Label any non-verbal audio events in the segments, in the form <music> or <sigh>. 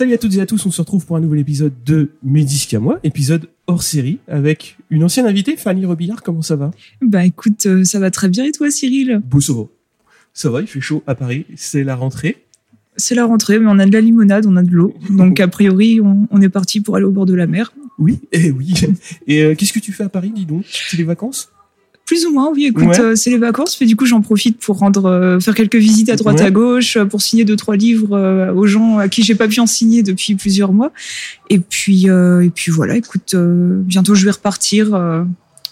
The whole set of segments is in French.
Salut à toutes et à tous, on se retrouve pour un nouvel épisode de Mes disques à moi, épisode hors série avec une ancienne invitée, Fanny Robillard, comment ça va? Bah écoute, euh, ça va très bien et toi Cyril? Beau ça va. Ça va, il fait chaud à Paris, c'est la rentrée. C'est la rentrée, mais on a de la limonade, on a de l'eau. Donc <laughs> a priori, on, on est parti pour aller au bord de la mer. Oui, <laughs> et oui. Et euh, qu'est-ce que tu fais à Paris, dis donc? C'est les vacances? Plus ou moins, oui. Écoute, Ouais. euh, c'est les vacances, mais du coup, j'en profite pour rendre, euh, faire quelques visites à droite Ouais. à gauche, euh, pour signer deux trois livres euh, aux gens à qui j'ai pas pu en signer depuis plusieurs mois. Et puis, euh, et puis voilà. Écoute, euh, bientôt je vais repartir euh,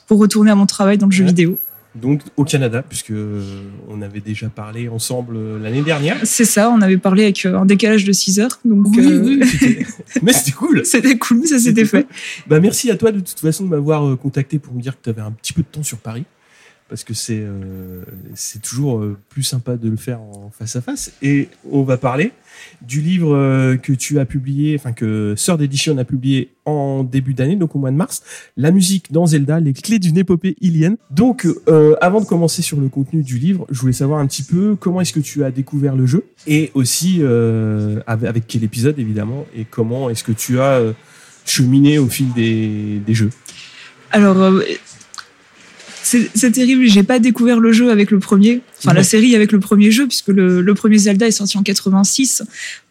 pour retourner à mon travail dans le jeu vidéo. Donc au Canada, puisque euh, on avait déjà parlé ensemble euh, l'année dernière. C'est ça. On avait parlé avec euh, un décalage de 6 heures, donc Oui, euh, oui, <laughs> c'était- mais c'était cool. c'était cool, ça s'était fait. cool. Bah merci à toi de toute façon de m'avoir contacté pour me dire que tu avais un petit peu de temps sur Paris. Parce que c'est euh, c'est toujours euh, plus sympa de le faire en face à face. Et on va parler du livre euh, que tu as publié, enfin que Sœur d'Edition a publié en début d'année, donc au mois de mars, La musique dans Zelda, les clés d'une épopée ilienne. Donc euh, avant de commencer sur le contenu du livre, je voulais savoir un petit peu comment est-ce que tu as découvert le jeu et aussi euh, avec, quel épisode évidemment et comment est-ce que tu as euh, cheminé au fil des, des jeux. Alors, c'est terrible, j'ai pas découvert le jeu avec le premier, enfin Ouais. la série avec le premier jeu, puisque le, le premier Zelda est sorti en 86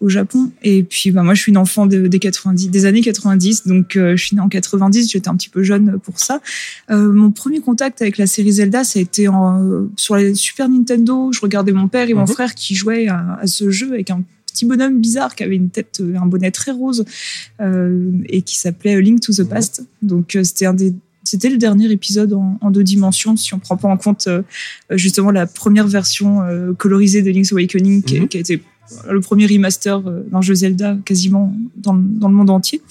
au Japon. Et puis, bah, moi, je suis une enfant de- des 90, des années 90, donc euh, je suis née en 90, j'étais un petit peu jeune pour ça. Euh, mon premier contact avec la série Zelda, ça a été en, sur la Super Nintendo. Je regardais mon père et mon Mhm. frère qui jouaient à, à ce jeu avec un petit bonhomme bizarre qui avait une tête, euh, un bonnet très rose euh, et qui s'appelait Link to the Mhm. Past. Donc euh, c'était un des c'était le dernier épisode en, en deux dimensions, si on prend pas en compte euh, justement la première version euh, colorisée de Link's Awakening, qui, Mhm. qui a été le premier remaster euh, d'un jeu Zelda quasiment dans, le- dans le monde entier.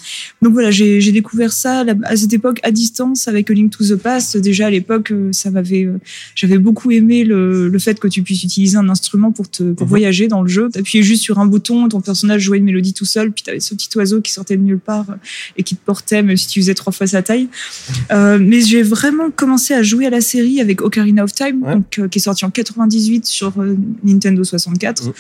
Donc voilà, j'ai découvert ça à cette époque à distance avec A Link to the Past. Déjà à l'époque, euh, ça m'avait, euh, j'avais beaucoup aimé le, le fait que tu puisses utiliser un instrument pour te pour Mhm. voyager dans le jeu. T'appuyais juste sur un bouton, ton personnage jouait une mélodie tout seul, puis t'avais ce petit oiseau qui sortait de nulle part et qui te portait même si tu faisais trois fois sa taille. Euh, mais j'ai vraiment commencé à jouer à la série avec Ocarina of Time, Ouais. donc, euh, qui est sorti en 98 sur Nintendo 64. Mhm.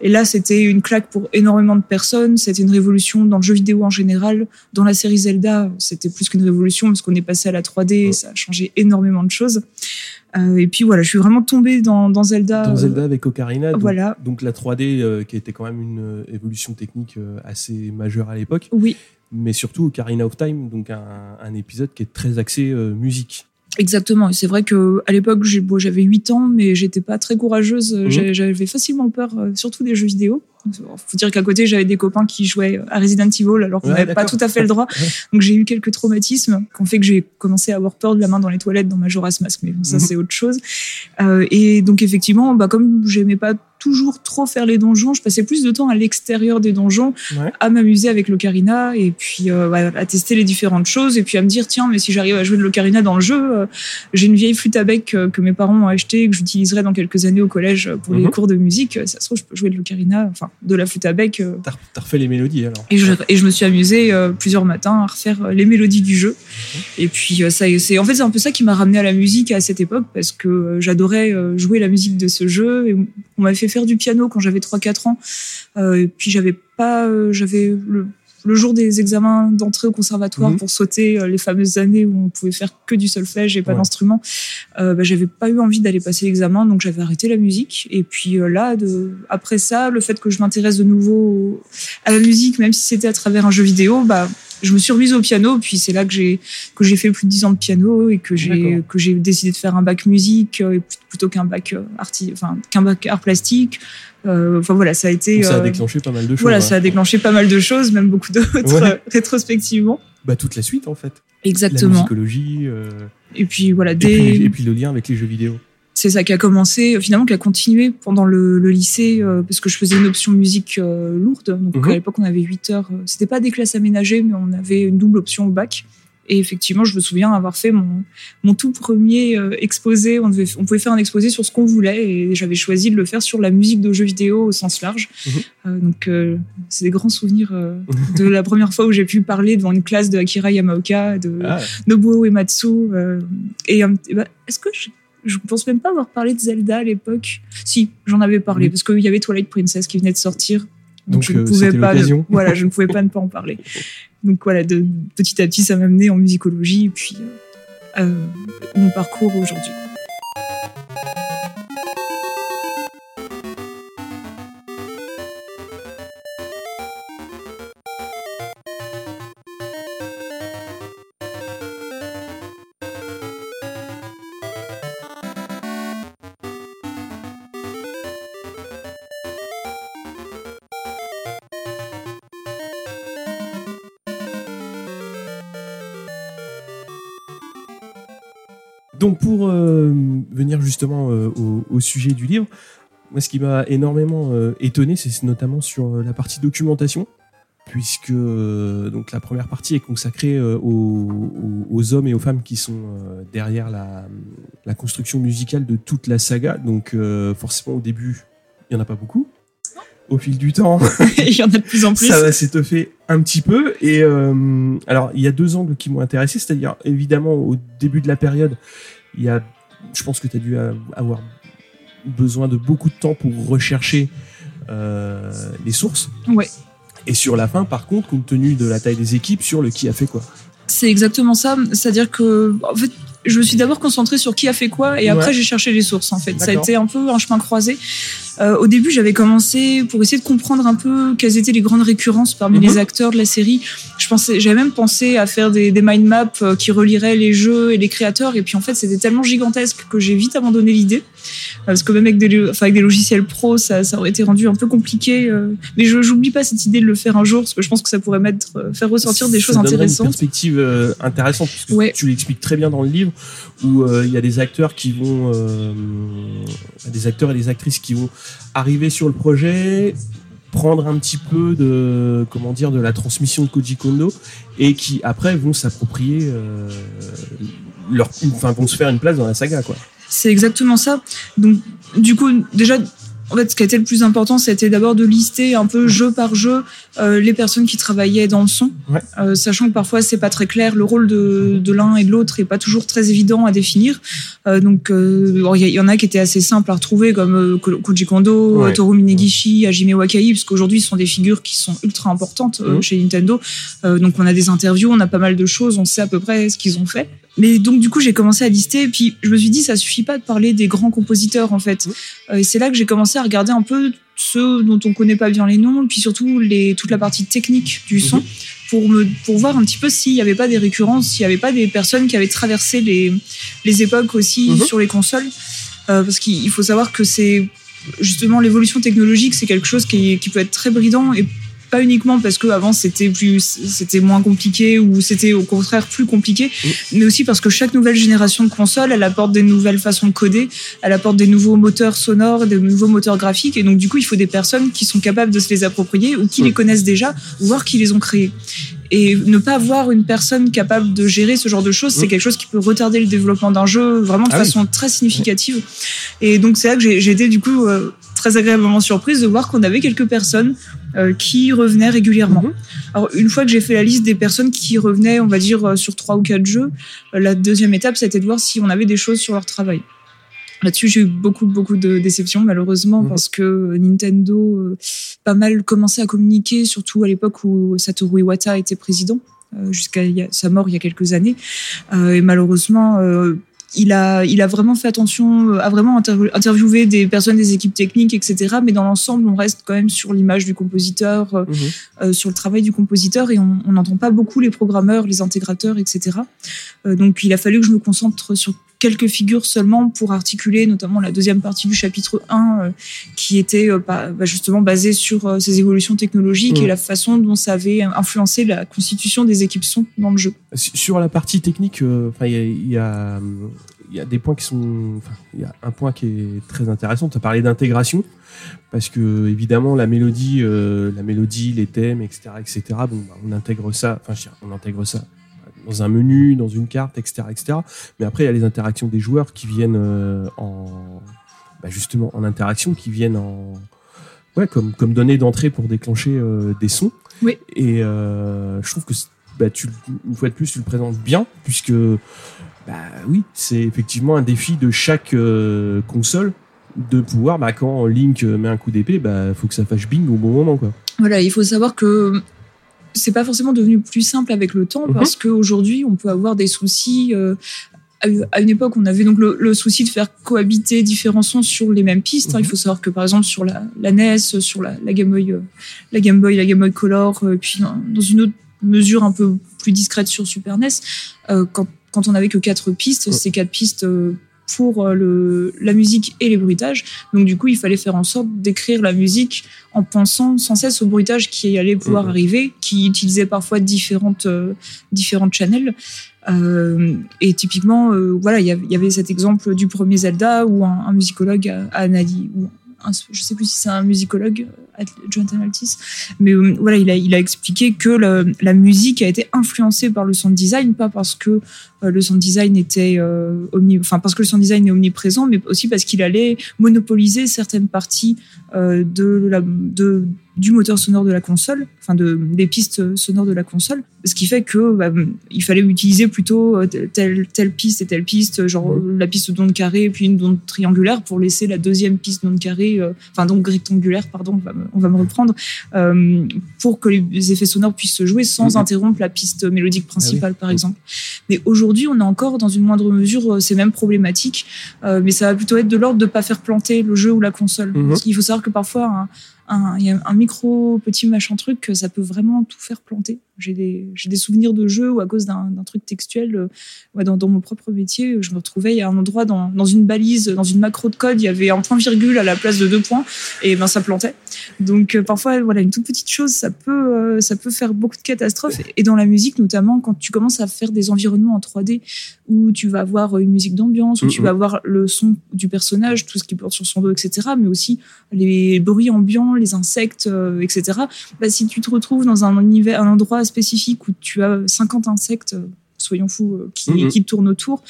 Et là, c'était une claque pour énormément de personnes. C'était une révolution dans le jeu vidéo en général. Dans la série Zelda, c'était plus qu'une révolution parce qu'on est passé à la 3D. Ouais. Ça a changé énormément de choses. Euh, et puis voilà, je suis vraiment tombée dans, dans Zelda. Dans euh, Zelda avec Ocarina, donc, voilà. donc la 3D euh, qui était quand même une évolution technique assez majeure à l'époque, Oui, mais surtout Ocarina of Time, donc un, un épisode qui est très axé euh, musique. Exactement. Et c'est vrai que à l'époque, j'avais 8 ans, mais j'étais pas très courageuse. Mhm. J'avais facilement peur, euh, surtout des jeux vidéo. Faut dire qu'à côté, j'avais des copains qui jouaient à Resident Evil, alors qu'on Ouais, n'avait pas tout à fait le droit. <laughs> Donc j'ai eu quelques traumatismes qui ont fait que j'ai commencé à avoir peur de la main dans les toilettes dans Majora's Mask, mais bon, ça Mhm. c'est autre chose. Euh, et donc effectivement, bah, comme j'aimais pas toujours trop faire les donjons, je passais plus de temps à l'extérieur des donjons, Ouais. à m'amuser avec l'ocarina et puis euh, ouais, à tester les différentes choses et puis à me dire tiens mais si j'arrive à jouer de l'ocarina dans le jeu, euh, j'ai une vieille flûte à bec euh, que mes parents ont achetée et que j'utiliserai dans quelques années au collège pour les Mhm. cours de musique. Ça se trouve je peux jouer de l'ocarina, enfin de la flûte à bec. T'as refait les mélodies alors et je, et je me suis amusée plusieurs matins à refaire les mélodies du jeu. Et puis ça, c'est en fait c'est un peu ça qui m'a ramené à la musique à cette époque parce que j'adorais jouer la musique de ce jeu. Et on m'avait fait faire du piano quand j'avais 3-4 ans. Euh, et puis j'avais pas, euh, j'avais le, le jour des examens d'entrée au conservatoire Mhm. pour sauter euh, les fameuses années où on pouvait faire que du solfège et pas Ouais. d'instrument. Bah, j'avais pas eu envie d'aller passer l'examen, donc j'avais arrêté la musique. Et puis là, de, après ça, le fait que je m'intéresse de nouveau au- à la musique, même si c'était à travers un jeu vidéo, bah, je me suis remise au piano. Puis c'est là que j'ai que j'ai fait plus de 10 ans de piano et que j'ai que j'ai décidé de faire un bac musique euh, plutôt qu'un bac euh, arti, enfin qu'un bac art plastique. Euh, Enfin voilà, ça a été. Donc, ça a déclenché pas mal de choses. voilà, hein. ça a déclenché pas mal de choses, même beaucoup d'autres Ouais. <laughs> rétrospectivement. Bah, toute la suite en fait. La Exactement. musicologie euh, Et puis voilà, et, puis, et puis le lien avec les jeux vidéo. C'est ça qui a commencé, finalement, qui a continué pendant le, le lycée, euh, parce que je faisais une option musique euh, lourde. Donc Mhm. à l'époque, on avait 8 heures. euh, C'était pas des classes aménagées, mais on avait une double option au bac. Et effectivement, je me souviens avoir fait mon, mon tout premier euh, exposé. On, devait, on pouvait faire un exposé sur ce qu'on voulait et j'avais choisi de le faire sur la musique de jeux vidéo au sens large. Mhm. Euh, donc, euh, c'est des grands souvenirs euh, de la première fois où j'ai pu parler devant une classe de Akira Yamaoka, de Ah, Nobuo Uematsu. euh, et petit- bah, est-ce que je, je pense même pas avoir parlé de Zelda à l'époque Si, j'en avais parlé parce qu'il y avait Twilight Princess qui venait de sortir. Donc, je ne euh, pouvais pas. ne- <laughs> voilà, je ne pouvais pas ne pas en parler. Donc voilà, de, petit à petit, ça m'a amené en musicologie et puis euh, euh, mon parcours aujourd'hui. Donc pour euh, venir justement euh, au, au sujet du livre, moi ce qui m'a énormément euh, étonné, c'est notamment sur euh, la partie documentation, puisque donc la première partie est consacrée aux, hommes et aux femmes qui sont derrière la, la construction musicale de toute la saga. Donc forcément au début, il y en a pas beaucoup. Au fil du temps, <laughs> Il y en a de plus en <laughs> plus. ça va s'étoffer un petit peu. Et euh, alors, il y a deux angles qui m'ont intéressé, c'est-à-dire évidemment au début de la période, il y a, je pense que tu as dû avoir besoin de beaucoup de temps pour rechercher euh, les sources. Ouais. Et sur la fin, par contre, compte tenu de la taille des équipes, sur le qui a fait quoi. C'est exactement ça. C'est-à-dire que, en fait, je me suis d'abord concentrée sur qui a fait quoi et après Ouais. j'ai cherché les sources. En fait, ça a été un peu un chemin croisé. Euh, au début, j'avais commencé pour essayer de comprendre un peu quelles étaient les grandes récurrences parmi Mhm. les acteurs de la série. Je pensais, j'avais même pensé à faire des, des mind maps euh, qui relieraient les jeux et les créateurs. Et puis en fait, c'était tellement gigantesque que j'ai vite abandonné l'idée parce que même avec des, enfin, avec des logiciels pro, ça, ça aurait été rendu un peu compliqué. euh. Mais je j'oublie pas cette idée de le faire un jour parce que je pense que ça pourrait mettre, euh, faire ressortir des Ça choses intéressantes. Une perspective euh, intéressante, parce que Ouais. tu l'expliques très bien dans le livre, où euh, il y a des acteurs qui vont, euh, des acteurs et des actrices qui vont arriver sur le projet, prendre un petit peu de, comment dire, de la transmission de Koji Kondo, et qui après vont s'approprier euh, leur, enfin vont se faire une place dans la saga, quoi. C'est exactement ça. Donc, du coup, déjà, en fait, ce qui a été le plus important, c'était d'abord de lister un peu jeu par jeu euh, les personnes qui travaillaient dans le son, Ouais. Euh, sachant que parfois c'est pas très clair, le rôle de, de l'un et de l'autre est pas toujours très évident à définir. Euh, donc, euh, il y, en a qui étaient assez simples à retrouver, comme euh, Ko- Koji Kondo, Ouais. Toru Minegishi, Hajime Wakai, parce qu'aujourd'hui, ce sont des figures qui sont ultra importantes euh, Mhm. chez Nintendo. Euh, donc, on a des interviews, on a pas mal de choses, on sait à peu près ce qu'ils ont fait. Mais donc du coup j'ai commencé à lister et puis je me suis dit ça suffit pas de parler des grands compositeurs en fait. Euh, et c'est là que j'ai commencé à regarder un peu ceux dont on connaît pas bien les noms et puis surtout les toute la partie technique du son Mhm. pour me pour voir un petit peu s'il y avait pas des récurrences, s'il y avait pas des personnes qui avaient traversé les les époques aussi Mhm. sur les consoles Euh, parce qu'il il faut savoir que c'est justement l'évolution technologique c'est quelque chose qui qui peut être très bridant et pas uniquement parce que avant c'était plus c'était moins compliqué ou c'était au contraire plus compliqué mais aussi parce que chaque nouvelle génération de consoles elle apporte des nouvelles façons de coder elle apporte des nouveaux moteurs sonores des nouveaux moteurs graphiques et donc du coup il faut des personnes qui sont capables de se les approprier ou qui Mm. les connaissent déjà voire qui les ont créés et ne pas avoir une personne capable de gérer ce genre de choses, c'est Mm. quelque chose qui peut retarder le développement d'un jeu vraiment de Ah oui. façon très significative. Et donc c'est là que j'ai j'ai été du coup euh, très agréablement surprise de voir qu'on avait quelques personnes euh, qui revenaient régulièrement. Mhm. Alors une fois que j'ai fait la liste des personnes qui revenaient, on va dire euh, sur trois ou quatre jeux, euh, la deuxième étape c'était de voir si on avait des choses sur leur travail. Là-dessus, j'ai eu beaucoup, beaucoup de déceptions, malheureusement, Mhm. parce que Nintendo, euh, pas mal commençait à communiquer, surtout à l'époque où Satoru Iwata était président, euh, jusqu'à sa mort il y a quelques années. Euh, et malheureusement, il a, il a vraiment fait attention, euh, a vraiment inter- interviewé des personnes des équipes techniques, etc. Mais dans l'ensemble, on reste quand même sur l'image du compositeur, euh, Mhm. euh, sur le travail du compositeur et on on n'entend pas beaucoup les programmeurs, les intégrateurs, etc. Euh, donc il a fallu que je me concentre sur quelques figures seulement pour articuler notamment la deuxième partie du chapitre 1 euh, qui était euh, bah, bah, justement basée sur euh, ces évolutions technologiques et la façon dont ça avait influencé la constitution des équipes son dans le jeu. Sur la partie technique, il y a, il y, a, il y a des points qui sont, il y a un point qui est très intéressant. Tu as parlé d'intégration parce que évidemment la mélodie, euh, la mélodie, les thèmes, etc., etc. Bon, bah, on intègre ça. Enfin, on intègre ça. Dans un menu, dans une carte, etc., etc. Mais après, il y a les interactions des joueurs qui viennent euh, en, bah, justement, en interaction, qui viennent en, ouais, comme, comme données d'entrée pour déclencher euh, des sons. Oui. Et euh, je trouve que bah, tu, une fois de plus, tu le présentes bien, puisque, bah oui, c'est effectivement un défi de chaque euh, console de pouvoir, bah, quand Link met un coup d'épée, bah, faut que ça fasse bing au bon moment, quoi. Voilà, il faut savoir que c'est pas forcément devenu plus simple avec le temps Mhm. parce qu'aujourd'hui, on peut avoir des soucis. euh, à une époque, on avait donc le, le souci de faire cohabiter différents sons sur les mêmes pistes. hein. Mhm. Il faut savoir que, par exemple, sur la, la NES, sur la, la Game Boy, euh, la Game Boy, la Game Boy Color, euh, puis dans, une autre mesure un peu plus discrète sur Super NES, quand, quand on avait que quatre pistes, ces quatre pistes pour euh, le, la musique et les bruitages. Donc, du coup, il fallait faire en sorte d'écrire la musique en pensant sans cesse au bruitage qui allait pouvoir Mhm. arriver, qui utilisait parfois différentes euh, différentes channels. Euh, et typiquement, euh, voilà, il y avait- il y avait cet exemple du premier Zelda où un, un musicologue a, a analysé, un, je sais plus si c'est un musicologue, euh, At- Jonathan Altis, mais euh, voilà, il a, expliqué que la musique a été influencée par le sound design, pas parce que euh, le sound design était euh, enfin parce que le sound design est omniprésent, mais aussi parce qu'il allait monopoliser certaines parties de la, de, du moteur sonore de la console, enfin de, des pistes sonores de la console, ce qui fait que bah, il fallait utiliser plutôt euh, telle, telle piste et telle piste, genre la piste d'onde carrée puis une d'onde triangulaire pour laisser la deuxième piste d'onde carrée, euh, enfin donc rectangulaire, pardon, on va me, on va me reprendre, euh, pour que les effets sonores puissent se jouer sans interrompre la piste mélodique principale, par exemple. Mais aujourd'hui, on a encore dans une moindre mesure euh, ces mêmes problématiques, euh, mais ça va plutôt être de l'ordre de pas faire planter le jeu ou la console. Mhm. Parce qu'il faut savoir que parfois, un, un, il y a un micro petit machin truc, ça peut vraiment tout faire planter. J'ai des, des souvenirs de jeux où à cause d'un truc textuel, euh, ouais, dans, dans mon propre métier, je me retrouvais à un endroit dans, dans une balise, dans une macro de code, il y avait un point virgule à la place de deux points, et ben ça plantait. Donc euh, parfois, voilà, une toute petite chose, ça peut, euh, ça peut faire beaucoup de catastrophes. Et dans la musique, notamment, quand tu commences à faire des environnements en 3D, où tu vas avoir une musique d'ambiance, où tu Mhm. vas avoir le son du personnage, tout ce qui porte sur son dos, etc., mais aussi les bruits ambiants, les insectes, euh, etc. Bah, si tu te retrouves dans un univers, un endroit spécifique où tu as 50 insectes, euh, soyons fous, euh, qui, Mhm. qui tournent autour,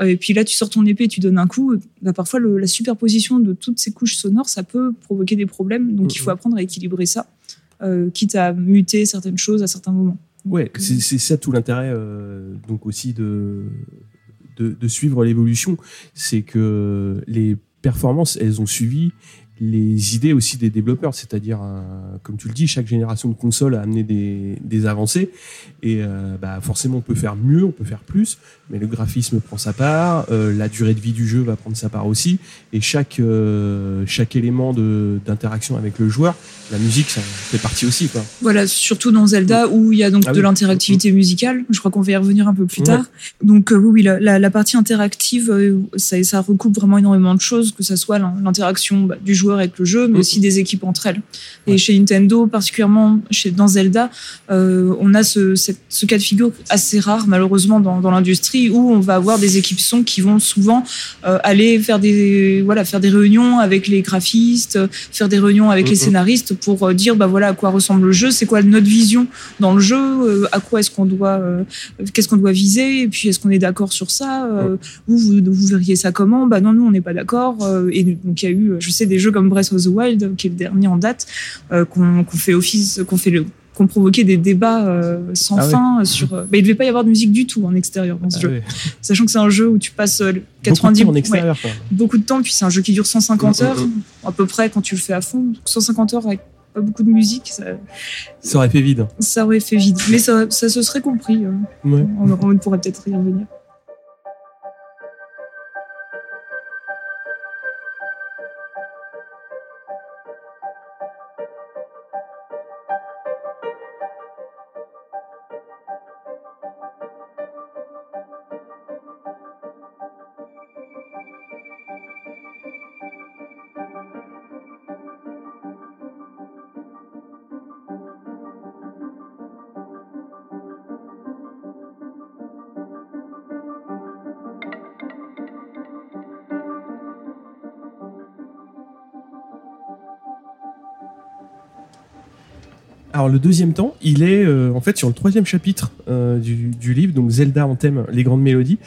et puis là tu sors ton épée, tu donnes un coup, bah, parfois le- la superposition de toutes ces couches sonores, ça peut provoquer des problèmes. Donc il Mhm. faut apprendre à équilibrer ça, euh, quitte à muter certaines choses à certains moments. Ouais, c'est c'est ça tout l'intérêt euh, donc aussi de, de, de suivre l'évolution, c'est que les performances, elles ont suivi les idées aussi des développeurs, c'est-à-dire, euh, comme tu le dis, chaque génération de consoles a amené des, des avancées, et euh, bah, forcément on peut faire mieux, on peut faire plus, mais le graphisme prend sa part, euh, la durée de vie du jeu va prendre sa part aussi, et chaque, chaque élément de- d'interaction avec le joueur, la musique, ça fait partie aussi. Quoi. Voilà, surtout dans Zelda où il y a donc Ah de oui. l'interactivité musicale. Je crois qu'on va y revenir un peu plus tard. Donc oui, oui, la, la, la partie interactive, ça, ça recoupe vraiment énormément de choses, que ça soit l'in- l'interaction bah, du joueur avec le jeu, mais Mhm. aussi des équipes entre elles. Et chez Nintendo, particulièrement chez, dans Zelda, euh, on a ce, cette- ce cas de figure assez rare malheureusement dans, dans l'industrie où on va avoir des équipes son qui vont souvent euh, aller faire des voilà faire des réunions avec les graphistes, faire des réunions avec les scénaristes pour euh, dire bah voilà à quoi ressemble le jeu, c'est quoi notre vision dans le jeu, à quoi est-ce qu'on doit qu'est-ce qu'on doit viser et puis est-ce qu'on est d'accord sur ça, euh, vous, vous vous verriez ça comment? Bah non nous on n'est pas d'accord et donc il y a eu je sais des jeux comme Breath of the Wild qui est le dernier en date euh, qu'on fait office qu'on fait le qu'on provoquait des débats euh, sans Ah fin sur. euh, bah, il devait pas y avoir de musique du tout en extérieur dans ce Ah jeu, sachant que c'est un jeu où tu passes euh, Beaucoup de 90 temps en ouais, extérieur. quoi. beaucoup de temps, puis c'est un jeu qui dure 150 Mm, mm, heures à peu près quand tu le fais à fond. 150 heures avec pas beaucoup de musique, ça, Ça aurait fait vide. ça aurait fait vide, mais ça, ça se serait compris. euh, Ouais. on, on pourrait peut-être y revenir. Alors le deuxième temps, il est euh, en fait sur le troisième chapitre euh, du, du livre, donc Zelda en thème les grandes mélodies,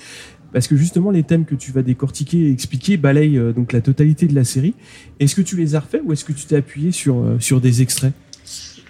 parce que justement les thèmes que tu vas décortiquer et expliquer balayent euh, donc la totalité de la série. Est-ce que tu les as refaits ou est-ce que tu t'es appuyé sur sur des extraits?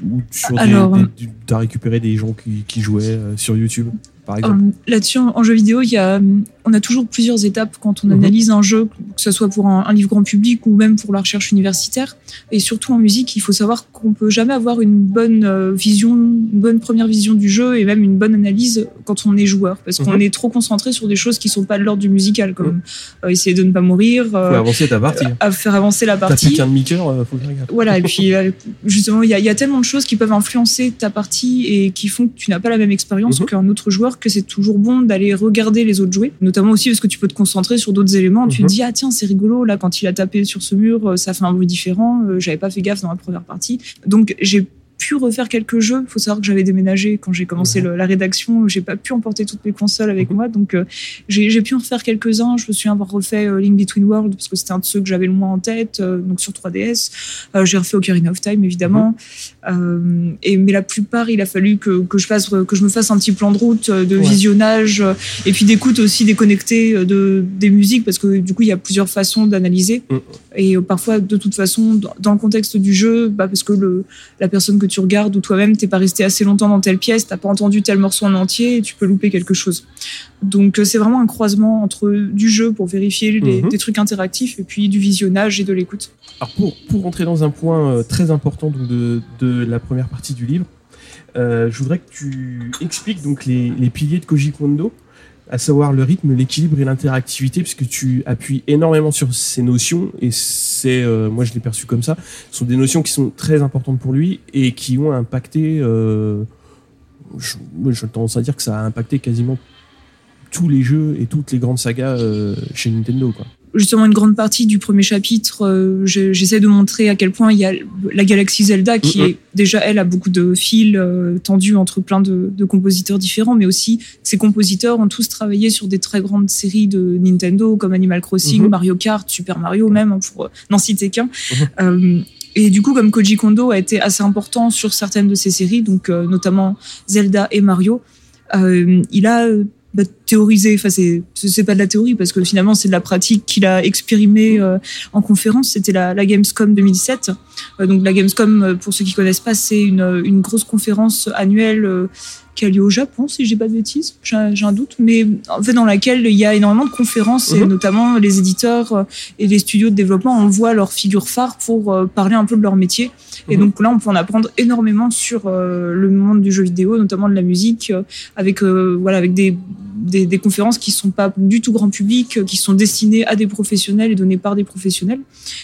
Ou sur des, Alors, des- du- t'as récupéré des gens qui, qui jouaient sur YouTube? Par exemple Euh, Là-dessus, en en jeu vidéo, il y a, on a toujours plusieurs étapes quand on Mhm. analyse un jeu, que ce soit pour un, un livre grand public ou même pour la recherche universitaire. Et surtout en musique, il faut savoir qu'on peut jamais avoir une bonne euh, vision, une bonne première vision du jeu et même une bonne analyse quand on est joueur, parce qu'on Mhm. est trop concentré sur des choses qui sont pas de l'ordre du musical, comme euh, essayer de ne pas mourir, Faut euh, avancer ta partie. à faire avancer la T'as partie. plus qu'un euh, faut faire gaffe. Voilà, et puis euh, justement, il y, a- il y a tellement de choses qui peuvent influencer ta partie et qui font que tu n'as pas la même expérience Mhm. qu'un autre joueur, que c'est toujours bon d'aller regarder les autres jouer, notamment aussi parce que tu peux te concentrer sur d'autres éléments. Tu Mhm. te dis, ah tiens, c'est rigolo, là, quand il a tapé sur ce mur, euh, ça fait un bruit différent, euh, j'avais pas fait gaffe dans la première partie. Donc, j'ai pu refaire quelques jeux. Il faut savoir que j'avais déménagé quand j'ai commencé Mhm. le- la rédaction. J'ai pas pu emporter toutes mes consoles avec Mhm. moi, donc euh, j'ai pu en refaire quelques-uns. Je me souviens avoir refait euh, Link Between Worlds parce que c'était un de ceux que j'avais le moins en tête, euh, donc sur 3DS. Euh, j'ai refait Ocarina of Time évidemment. Euh, et mais la plupart, il a fallu que, que je fasse que je me fasse un petit plan de route de Ouais. visionnage et puis d'écoute aussi déconnecté euh, de des musiques parce que du coup il y a plusieurs façons d'analyser et parfois de toute façon dans- dans le contexte du jeu, bah, parce que le la personne que tu regardes ou toi-même t'es pas resté assez longtemps dans telle pièce, t'as pas entendu tel morceau en entier et tu peux louper quelque chose. Donc euh, c'est vraiment un croisement entre du jeu pour vérifier les, Mhm. des trucs interactifs et puis du visionnage et de l'écoute. Alors pour, pour rentrer dans un point euh, très important donc de, de la première partie du livre, euh, je voudrais que tu expliques donc les, les piliers de Koji Kondo, à savoir le rythme, l'équilibre et l'interactivité, puisque tu appuies énormément sur ces notions et c'est, euh, moi je l'ai perçu comme ça, ce sont des notions qui sont très importantes pour lui et qui ont impacté, euh, je, moi, tendance à dire que ça a impacté quasiment tous les jeux et toutes les grandes sagas euh, chez Nintendo quoi. Justement une grande partie du premier chapitre, euh, je- j'essaie de montrer à quel point il y a la galaxie Zelda qui Mhm. est déjà elle a beaucoup de fils euh, tendus entre plein de, de compositeurs différents, mais aussi ces compositeurs ont tous travaillé sur des très grandes séries de Nintendo comme Animal Crossing, Mhm. Mario Kart, Super Mario même hein, pour euh, n'en citer qu'un. Mhm. Euh, et du coup, comme Koji Kondo a été assez important sur certaines de ces séries, donc euh, notamment Zelda et Mario, euh, il a euh, bah, théorisé. Enfin, c'est c'est pas de la théorie parce que finalement c'est de la pratique qu'il a expérimenté euh, en conférence. C'était la, Gamescom 2017. Euh, donc la Gamescom, euh, pour ceux qui connaissent pas, c'est une, une grosse conférence annuelle. Qui a lieu au Japon, si j'ai pas de bêtises, j'ai un, doute, mais en fait dans laquelle il y a énormément de conférences et Mhm. notamment les éditeurs euh, et les studios de développement envoient leurs figures phares pour euh, parler un peu de leur métier. Et Mhm. donc là, on peut en apprendre énormément sur euh, le monde du jeu vidéo, notamment de la musique, avec euh, voilà, avec des, des, des conférences qui sont pas du tout grand public, euh, qui sont destinées à des professionnels et données par des professionnels.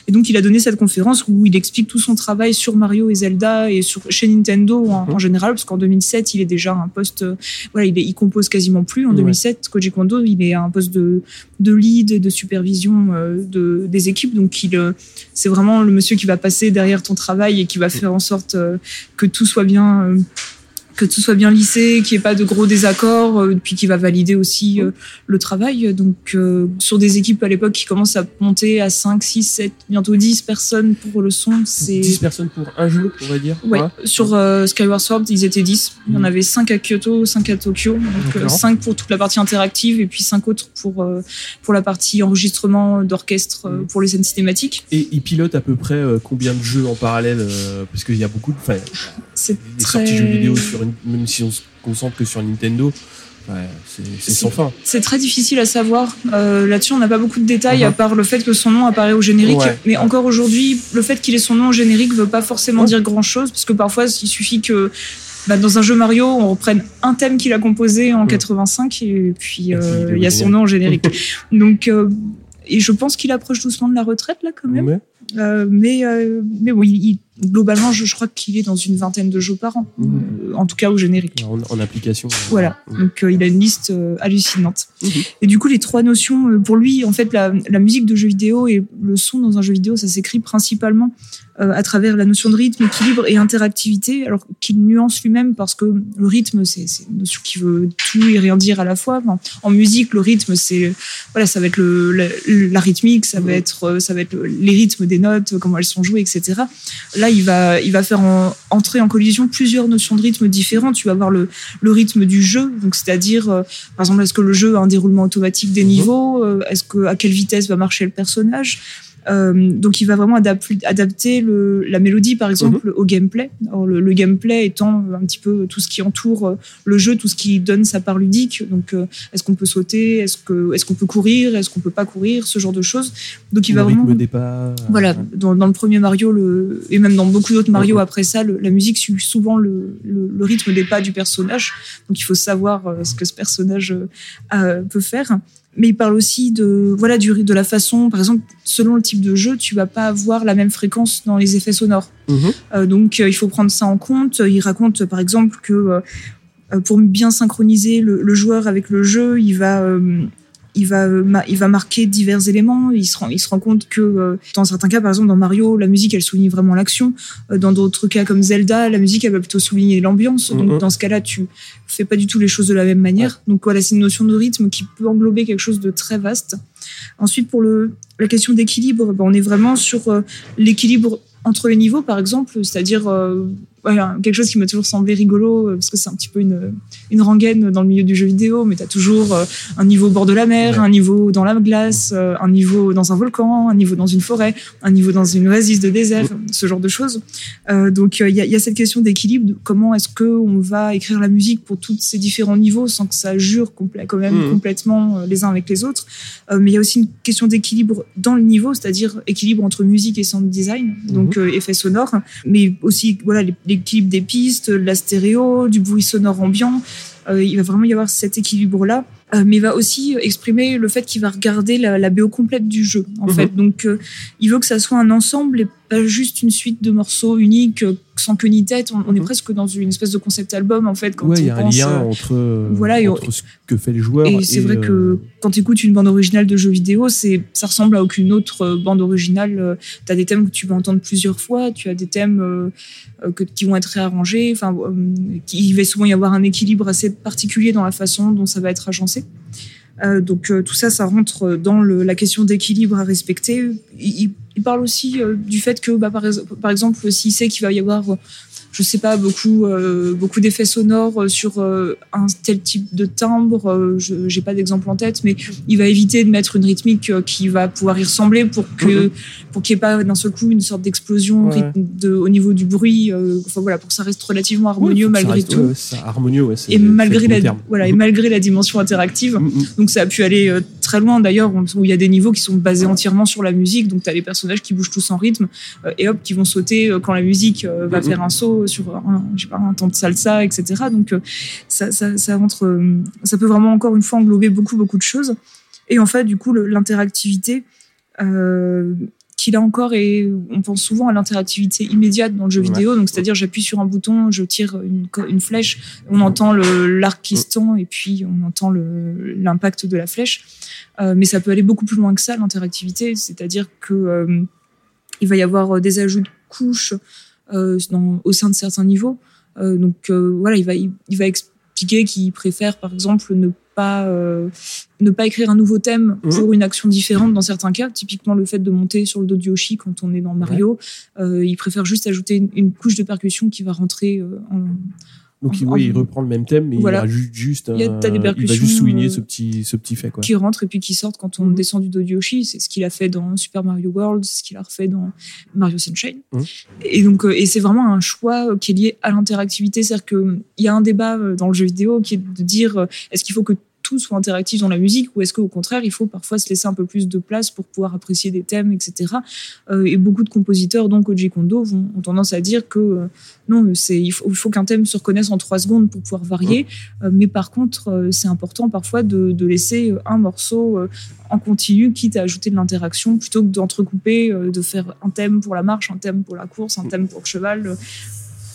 Et donc, il a donné cette conférence où il explique tout son travail sur Mario et Zelda et sur chez Nintendo en, Mhm. en général, parce qu'en 2007, il est déjà un poste, euh, voilà, il, est, il compose quasiment plus. En Ouais. 2007, Koji Kondo, il est à un poste de, de lead, de supervision euh, de, des équipes, donc il euh, c'est vraiment le monsieur qui va passer derrière ton travail et qui va faire en sorte euh, que tout soit bien euh, que tout soit bien lissé, qu'il n'y ait pas de gros désaccords, euh, puis qui va valider aussi euh, le travail. Donc, euh, sur des équipes à l'époque qui commencent à monter à 5, 6, 7, bientôt 10 personnes pour le son, c'est. 10 personnes pour un jeu, on va dire. Ouais, sur euh, Skyward Sword, ils étaient 10. Il y en Mhm. avait 5 à Kyoto, 5 à Tokyo. Donc D'accord. 5 pour toute la partie interactive et puis 5 autres pour, euh, pour la partie enregistrement d'orchestre euh, Mhm. pour les scènes cinématiques. Et il pilote à peu près combien de jeux en parallèle Parce qu'il y a beaucoup de. Enfin, C'est les très... sorties jeux vidéo, sur une- même si on se concentre que sur Nintendo, ouais, c'est sans fin. C'est très difficile à savoir. Euh, Là-dessus, on n'a pas beaucoup de détails, Mhm. à part le fait que son nom apparaît au générique. Ouais. Mais encore aujourd'hui, le fait qu'il ait son nom au générique veut pas forcément Ouais. dire grand-chose, parce que parfois, il suffit que bah, dans un jeu Mario, on reprenne un thème qu'il a composé en Mhm. 85, et puis euh, il y a son nom au générique. <laughs> Donc, euh, et je pense qu'il approche doucement de la retraite, là, quand même. Mais, mais oui, il- globalement, je, je crois qu'il est dans une vingtaine de jeux par an, Mhm. euh, en tout cas au générique. En, en application. Voilà, Mhm. donc euh, il a une liste euh, hallucinante. Mhm. Et du coup, les trois notions, pour lui, en fait, la, la musique de jeu vidéo et le son dans un jeu vidéo, ça s'écrit principalement à travers la notion de rythme, équilibre et interactivité, alors qu'il nuance lui-même parce que le rythme, c'est une notion qui veut tout et rien dire à la fois. Enfin, en musique, le rythme, c'est voilà, ça va être le, la, la rythmique, ça va être, ça va être le- les rythmes des notes, comment elles sont jouées, etc. Là, il va, il va faire entrer en collision plusieurs notions de rythme différentes. Tu vas avoir le, le rythme du jeu, donc c'est-à-dire, euh, par exemple, est-ce que le jeu a un déroulement automatique des mhm. niveaux? Euh, Est-ce que à quelle vitesse va marcher le personnage? Euh, donc il va vraiment adapter le, la mélodie par exemple mhm. au gameplay. le, gameplay étant un petit peu tout ce qui entoure euh, le jeu, tout ce qui donne sa part ludique. Donc euh, est-ce qu'on peut sauter, est-ce qu'on peut courir, est-ce qu'on peut pas courir, ce genre de choses. Donc il le va rythme vraiment départ. Voilà, dans, dans, le premier Mario le, et même dans beaucoup d'autres Mario après ça, la musique suit souvent le, le, rythme des pas du personnage. Donc il faut savoir ce que ce personnage peut faire mais il parle aussi de voilà du de la façon par exemple selon le type de jeu tu vas pas avoir la même fréquence dans les effets sonores mhm. euh, donc euh, il faut prendre ça en compte il raconte par exemple que euh, pour bien synchroniser le, le, joueur avec le jeu il va il va, il va marquer divers éléments. Il se rend, il se rend compte que euh, dans certains cas, par exemple dans Mario, la musique elle souligne vraiment l'action. Euh, dans d'autres cas comme Zelda, la musique elle va plutôt souligner l'ambiance. Donc mhm. dans ce cas-là, tu fais pas du tout les choses de la même manière. Donc voilà, c'est une notion de rythme qui peut englober quelque chose de très vaste. Ensuite, pour le la question d'équilibre, ben, on est vraiment sur euh, l'équilibre entre les niveaux, par exemple, c'est-à-dire voilà, quelque chose qui m'a toujours semblé rigolo euh, parce que c'est un petit peu une, une rengaine dans le milieu du jeu vidéo, mais tu as toujours euh, un niveau au bord de la mer, un niveau dans la glace, euh, un niveau dans un volcan, un niveau dans une forêt, un niveau dans une oasis de désert, ce genre de choses. Euh, donc il y a, y, a, cette question d'équilibre, de comment est-ce que on va écrire la musique pour tous ces différents niveaux sans que ça jure quand même mmh. complètement les uns avec les autres. mais il y a aussi une question d'équilibre dans le niveau, c'est-à-dire équilibre entre musique et sound design, donc mmh. effet sonore, mais aussi voilà les l'équilibre des pistes, de la stéréo, du bruit sonore ambiant. Euh, il va vraiment y avoir cet équilibre-là. Euh, mais il va aussi exprimer le fait qu'il va regarder la, la, BO complète du jeu, en mhm. fait. Donc, euh, il veut que ça soit un ensemble et pas juste une suite de morceaux uniques sans queue ni tête. On, est mhm. presque dans une espèce de concept album en fait. Quand il y a un lien euh, entre, voilà, entre ce que fait les joueurs. Et, c'est vrai que euh, quand tu écoutes une bande originale de jeu vidéo, c'est ça ressemble à aucune autre euh, bande originale. Tu as des thèmes que tu vas entendre plusieurs fois, tu as des thèmes que, qui vont être réarrangés. Enfin, il va souvent y avoir un équilibre assez particulier dans la façon dont ça va être agencé. Euh, donc tout ça, ça rentre dans la question d'équilibre à respecter. Il, il parle aussi euh, du fait que, bah, par, par exemple, s'il sait qu'il va y avoir je sais pas beaucoup euh, beaucoup d'effets sonores sur euh, un tel type de timbre euh, je j'ai pas d'exemple en tête mais il va éviter de mettre une rythmique qui va pouvoir y ressembler pour que mhm. pour qu'il n'y ait pas d'un seul coup une sorte d'explosion de au niveau du bruit enfin voilà pour que ça reste relativement harmonieux malgré tout harmonieux ouais, et malgré la voilà et mhm. malgré la dimension interactive mhm, donc ça a pu aller très loin d'ailleurs où il y a des niveaux qui sont basés entièrement sur la musique donc tu as les personnages qui bougent tous en rythme et hop qui vont sauter quand la musique va faire un saut sur un, je sais pas, un temps de salsa, etc. Donc euh, ça, ça, ça rentre, euh, ça peut vraiment encore une fois englober beaucoup beaucoup de choses. Et en fait, du coup, l'interactivité, euh, qu'il a encore et on pense souvent à l'interactivité immédiate dans le jeu vidéo. Donc c'est-à-dire j'appuie sur un bouton je tire une, une flèche on entend l'arc qui se tend et puis on entend l'impact de la flèche. Mais ça peut aller beaucoup plus loin que ça l'interactivité. C'est-à-dire que il va y avoir des ajouts de couches euh, dans, au sein de certains niveaux. Euh, donc euh, voilà, il va, il, va expliquer qu'il préfère par exemple ne pas ne pas écrire un nouveau thème mhm. pour une action différente dans certains cas. Typiquement le fait de monter sur le dos de Yoshi quand on est dans Mario, il préfère juste ajouter une, couche de percussion qui va rentrer en, donc il, il reprend le même thème, mais il rajoute juste, il, va juste souligner ce petit, ce petit fait. Quoi. Qui rentre et puis qui sort quand on mhm. descend du dos de Yoshi. C'est ce qu'il a fait dans Super Mario World, c'est ce qu'il a refait dans Mario Sunshine. Mhm. Et donc, euh, et c'est vraiment un choix qui est lié à l'interactivité. C'est-à-dire qu'il y a un débat euh, dans le jeu vidéo qui est de dire euh, est-ce qu'il faut que tout soit interactif dans la musique ou est-ce qu'au contraire il faut parfois se laisser un peu plus de place pour pouvoir apprécier des thèmes etc euh, et beaucoup de compositeurs dont Koji Kondo vont, ont tendance à dire que euh, non c'est il faut, qu'un thème se reconnaisse en trois secondes pour pouvoir varier. Euh, mais par contre c'est important parfois de, de, laisser un morceau en continu quitte à ajouter de l'interaction plutôt que d'entrecouper de faire un thème pour la marche un thème pour la course un thème pour le cheval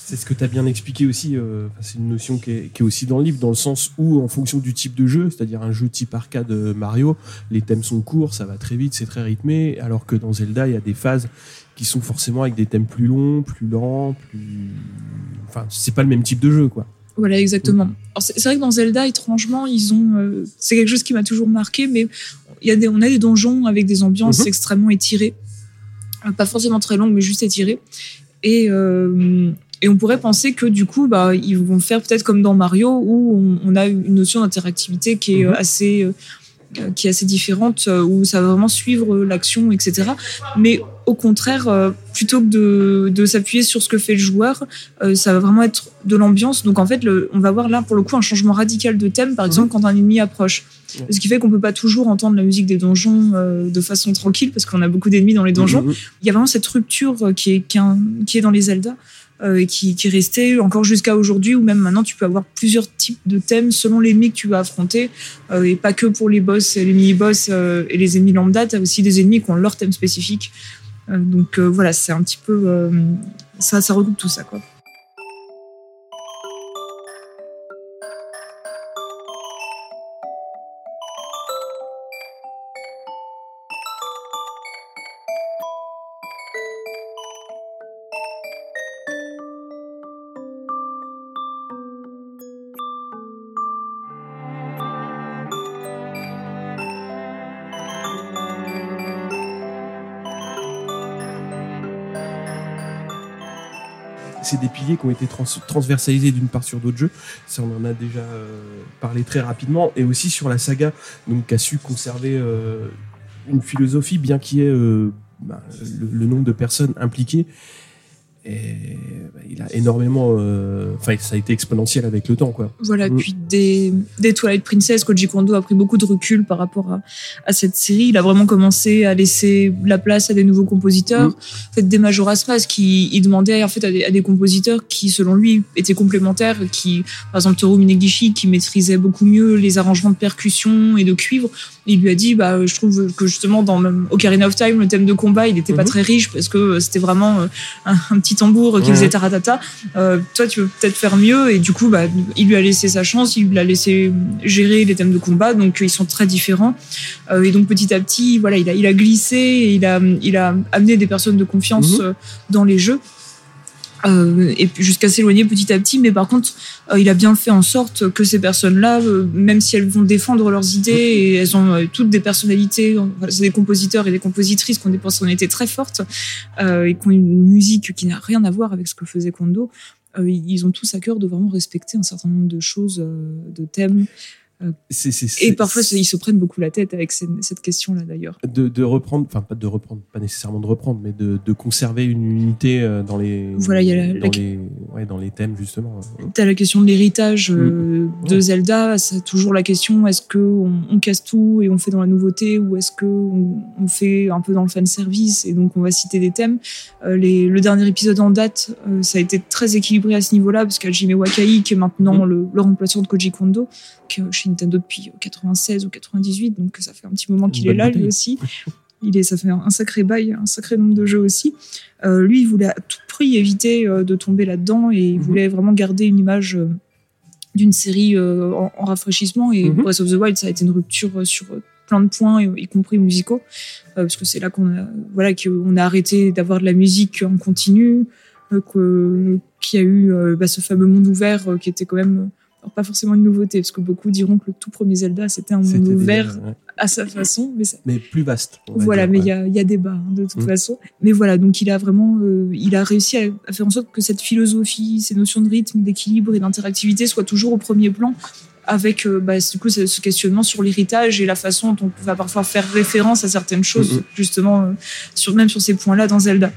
c'est ce que tu as bien expliqué aussi. Euh, c'est une notion qui est, qui est, aussi dans le livre, dans le sens où, en fonction du type de jeu, c'est-à-dire un jeu type arcade Mario, les thèmes sont courts, ça va très vite, c'est très rythmé, alors que dans Zelda, il y a des phases qui sont forcément avec des thèmes plus longs, plus lents, plus. Enfin, c'est pas le même type de jeu, quoi. Voilà, exactement. C'est vrai que dans Zelda, étrangement, ils ont. Euh, c'est quelque chose qui m'a toujours marqué, mais il y a des, on a des donjons avec des ambiances mhm. extrêmement étirées. Pas forcément très longues, mais juste étirées. Et, euh, et on pourrait penser que du coup, bah, ils vont faire peut-être comme dans Mario, où on, on a une notion d'interactivité qui est Mhm. assez, euh, qui est assez différente, euh, où ça va vraiment suivre l'action, etc. Mais au contraire, euh, plutôt que de, de s'appuyer sur ce que fait le joueur, euh, ça va vraiment être de l'ambiance. Donc en fait, le, on va voir là pour le coup un changement radical de thème, par exemple quand un ennemi approche. Ouais. Ce qui fait qu'on peut pas toujours entendre la musique des donjons euh, de façon tranquille parce qu'on a beaucoup d'ennemis dans les donjons. Mhm. Il y a vraiment cette rupture euh, qui est, qui est dans les Zelda. Euh, qui, qui est restée encore jusqu'à aujourd'hui, où même maintenant tu peux avoir plusieurs types de thèmes selon l'ennemi que tu vas affronter, euh, et pas que pour les boss, les mini-boss euh, et les ennemis lambda, tu as aussi des ennemis qui ont leur thème spécifique. Euh, donc euh, voilà, c'est un petit peu. euh, ça, ça regroupe tout ça, quoi. C'est des piliers qui ont été trans- transversalisés d'une part sur d'autres jeux. Ça, on en a déjà euh, parlé très rapidement. Et aussi sur la saga, donc qui a su conserver euh, une philosophie, bien qu'il y ait bah, le, le nombre de personnes impliquées. Et bah, il a énormément, euh, enfin, ça a été exponentiel avec le temps, quoi. Voilà, Mm. puis des, des Twilight Princess, Koji Kondo a pris beaucoup de recul par rapport à, à cette série. Il a vraiment commencé à laisser la place à des nouveaux compositeurs. Mm. En fait, des Majora's Mask, qui il demandait en fait à des, à des compositeurs qui, selon lui, étaient complémentaires, qui, par exemple, Toru Minegishi, qui maîtrisait beaucoup mieux les arrangements de percussion et de cuivre. Il lui a dit, bah, je trouve que justement dans même Ocarina of Time, le thème de combat, il n'était pas Mhm. très riche parce que c'était vraiment euh, un, un petit tambour qui faisait taratata. Euh, toi, tu veux peut-être faire mieux. Et du coup, bah, il lui a laissé sa chance, il lui a laissé gérer les thèmes de combat. Donc, ils sont très différents. Euh, et donc, petit à petit, voilà, il a, il a glissé et il a, il a amené des personnes de confiance Mhm. euh, dans les jeux. Euh, et jusqu'à s'éloigner petit à petit, mais par contre, euh, il a bien fait en sorte que ces personnes-là, euh, même si elles vont défendre leurs idées et elles ont euh, toutes des personnalités, enfin, c'est des compositeurs et des compositrices qui ont des personnalités très fortes euh, et qui ont une musique qui n'a rien à voir avec ce que faisait Kondo, euh, ils ont tous à cœur de vraiment respecter un certain nombre de choses, euh, de thèmes. C'est- Et parfois, ils se prennent beaucoup la tête avec cette, cette question-là d'ailleurs. de, de reprendre, enfin pas de reprendre, pas nécessairement de reprendre, mais de, de conserver une unité euh, dans les, Voilà, il y a la- dans la- les, ouais, dans les thèmes justement. T'as la question de l'héritage euh, de Ouais. Zelda, c'est toujours la question est-ce que on, casse tout et on fait dans la nouveauté ou est-ce que on, fait un peu dans le fan service et donc on va citer des thèmes. Euh, les, le dernier épisode en date, euh, ça a été très équilibré à ce niveau-là parce qu'Hajime Wakai qui est maintenant Mhm. le, le remplaçant de Koji Kondo, qui est chez Nintendo depuis 96 ou 98, donc ça fait un petit moment qu'il est là lui aussi. Il est, ça fait un sacré bail, un sacré nombre de jeux aussi. Euh, lui, il voulait à tout prix éviter euh, de tomber là-dedans et il Mhm. voulait vraiment garder une image euh, d'une série en, en rafraîchissement. Et Mhm. Breath of the Wild, ça a été une rupture sur plein de points, y, compris musicaux, parce que c'est là qu'on a, voilà, qu'on a arrêté d'avoir de la musique en continu, qu'il y a eu bah, ce fameux monde ouvert qui était quand même alors, pas forcément une nouveauté, parce que beaucoup diront que le tout premier Zelda, c'était un monde déjà- ouvert ouais. à sa façon, mais ça, mais plus vaste. voilà, dire, mais il ouais. y, a, a débat hein, de toute Mm. façon. Mais voilà, donc il a vraiment, euh, il a réussi à, à faire en sorte que cette philosophie, ces notions de rythme, d'équilibre et d'interactivité soient toujours au premier plan, avec euh, bah, du coup ce, questionnement sur l'héritage et la façon dont on va parfois faire référence à certaines choses, justement, euh, sur, même sur ces points-là dans Zelda.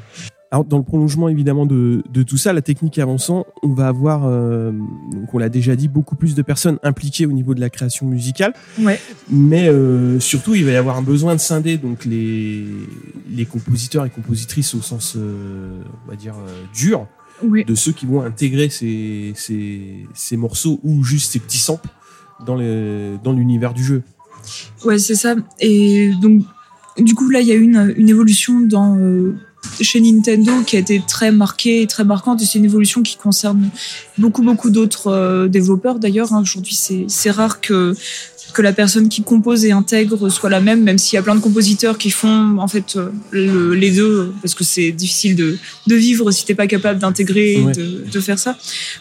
Alors, dans le prolongement évidemment de, de tout ça, la technique avançant, on va avoir, euh, donc on l'a déjà dit, beaucoup plus de personnes impliquées au niveau de la création musicale, Ouais. mais euh, surtout il va y avoir un besoin de scinder donc les les compositeurs et compositrices au sens, euh, on va dire euh, dur, Oui. de ceux qui vont intégrer ces, ces, ces morceaux ou juste ces petits samples dans le dans l'univers du jeu. Ouais, c'est ça. Et donc, du coup, là, il y a eu une, une évolution dans, euh, chez Nintendo qui a été très marquée et très marquante. C'est une évolution qui concerne beaucoup, beaucoup d'autres euh, développeurs. D'ailleurs, hein. aujourd'hui, c'est rare que que la personne qui compose et intègre soit la même, même s'il y a plein de compositeurs qui font en fait euh, le- les deux, parce que c'est difficile de, de vivre si t'es pas capable d'intégrer Ouais. de, de faire ça.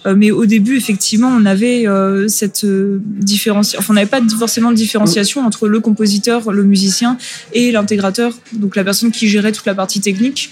Euh, mais au début, effectivement, on avait euh, cette différenciation. Enfin, on n'avait pas forcément de différenciation entre le compositeur, le musicien et l'intégrateur, donc la personne qui gérait toute la partie technique.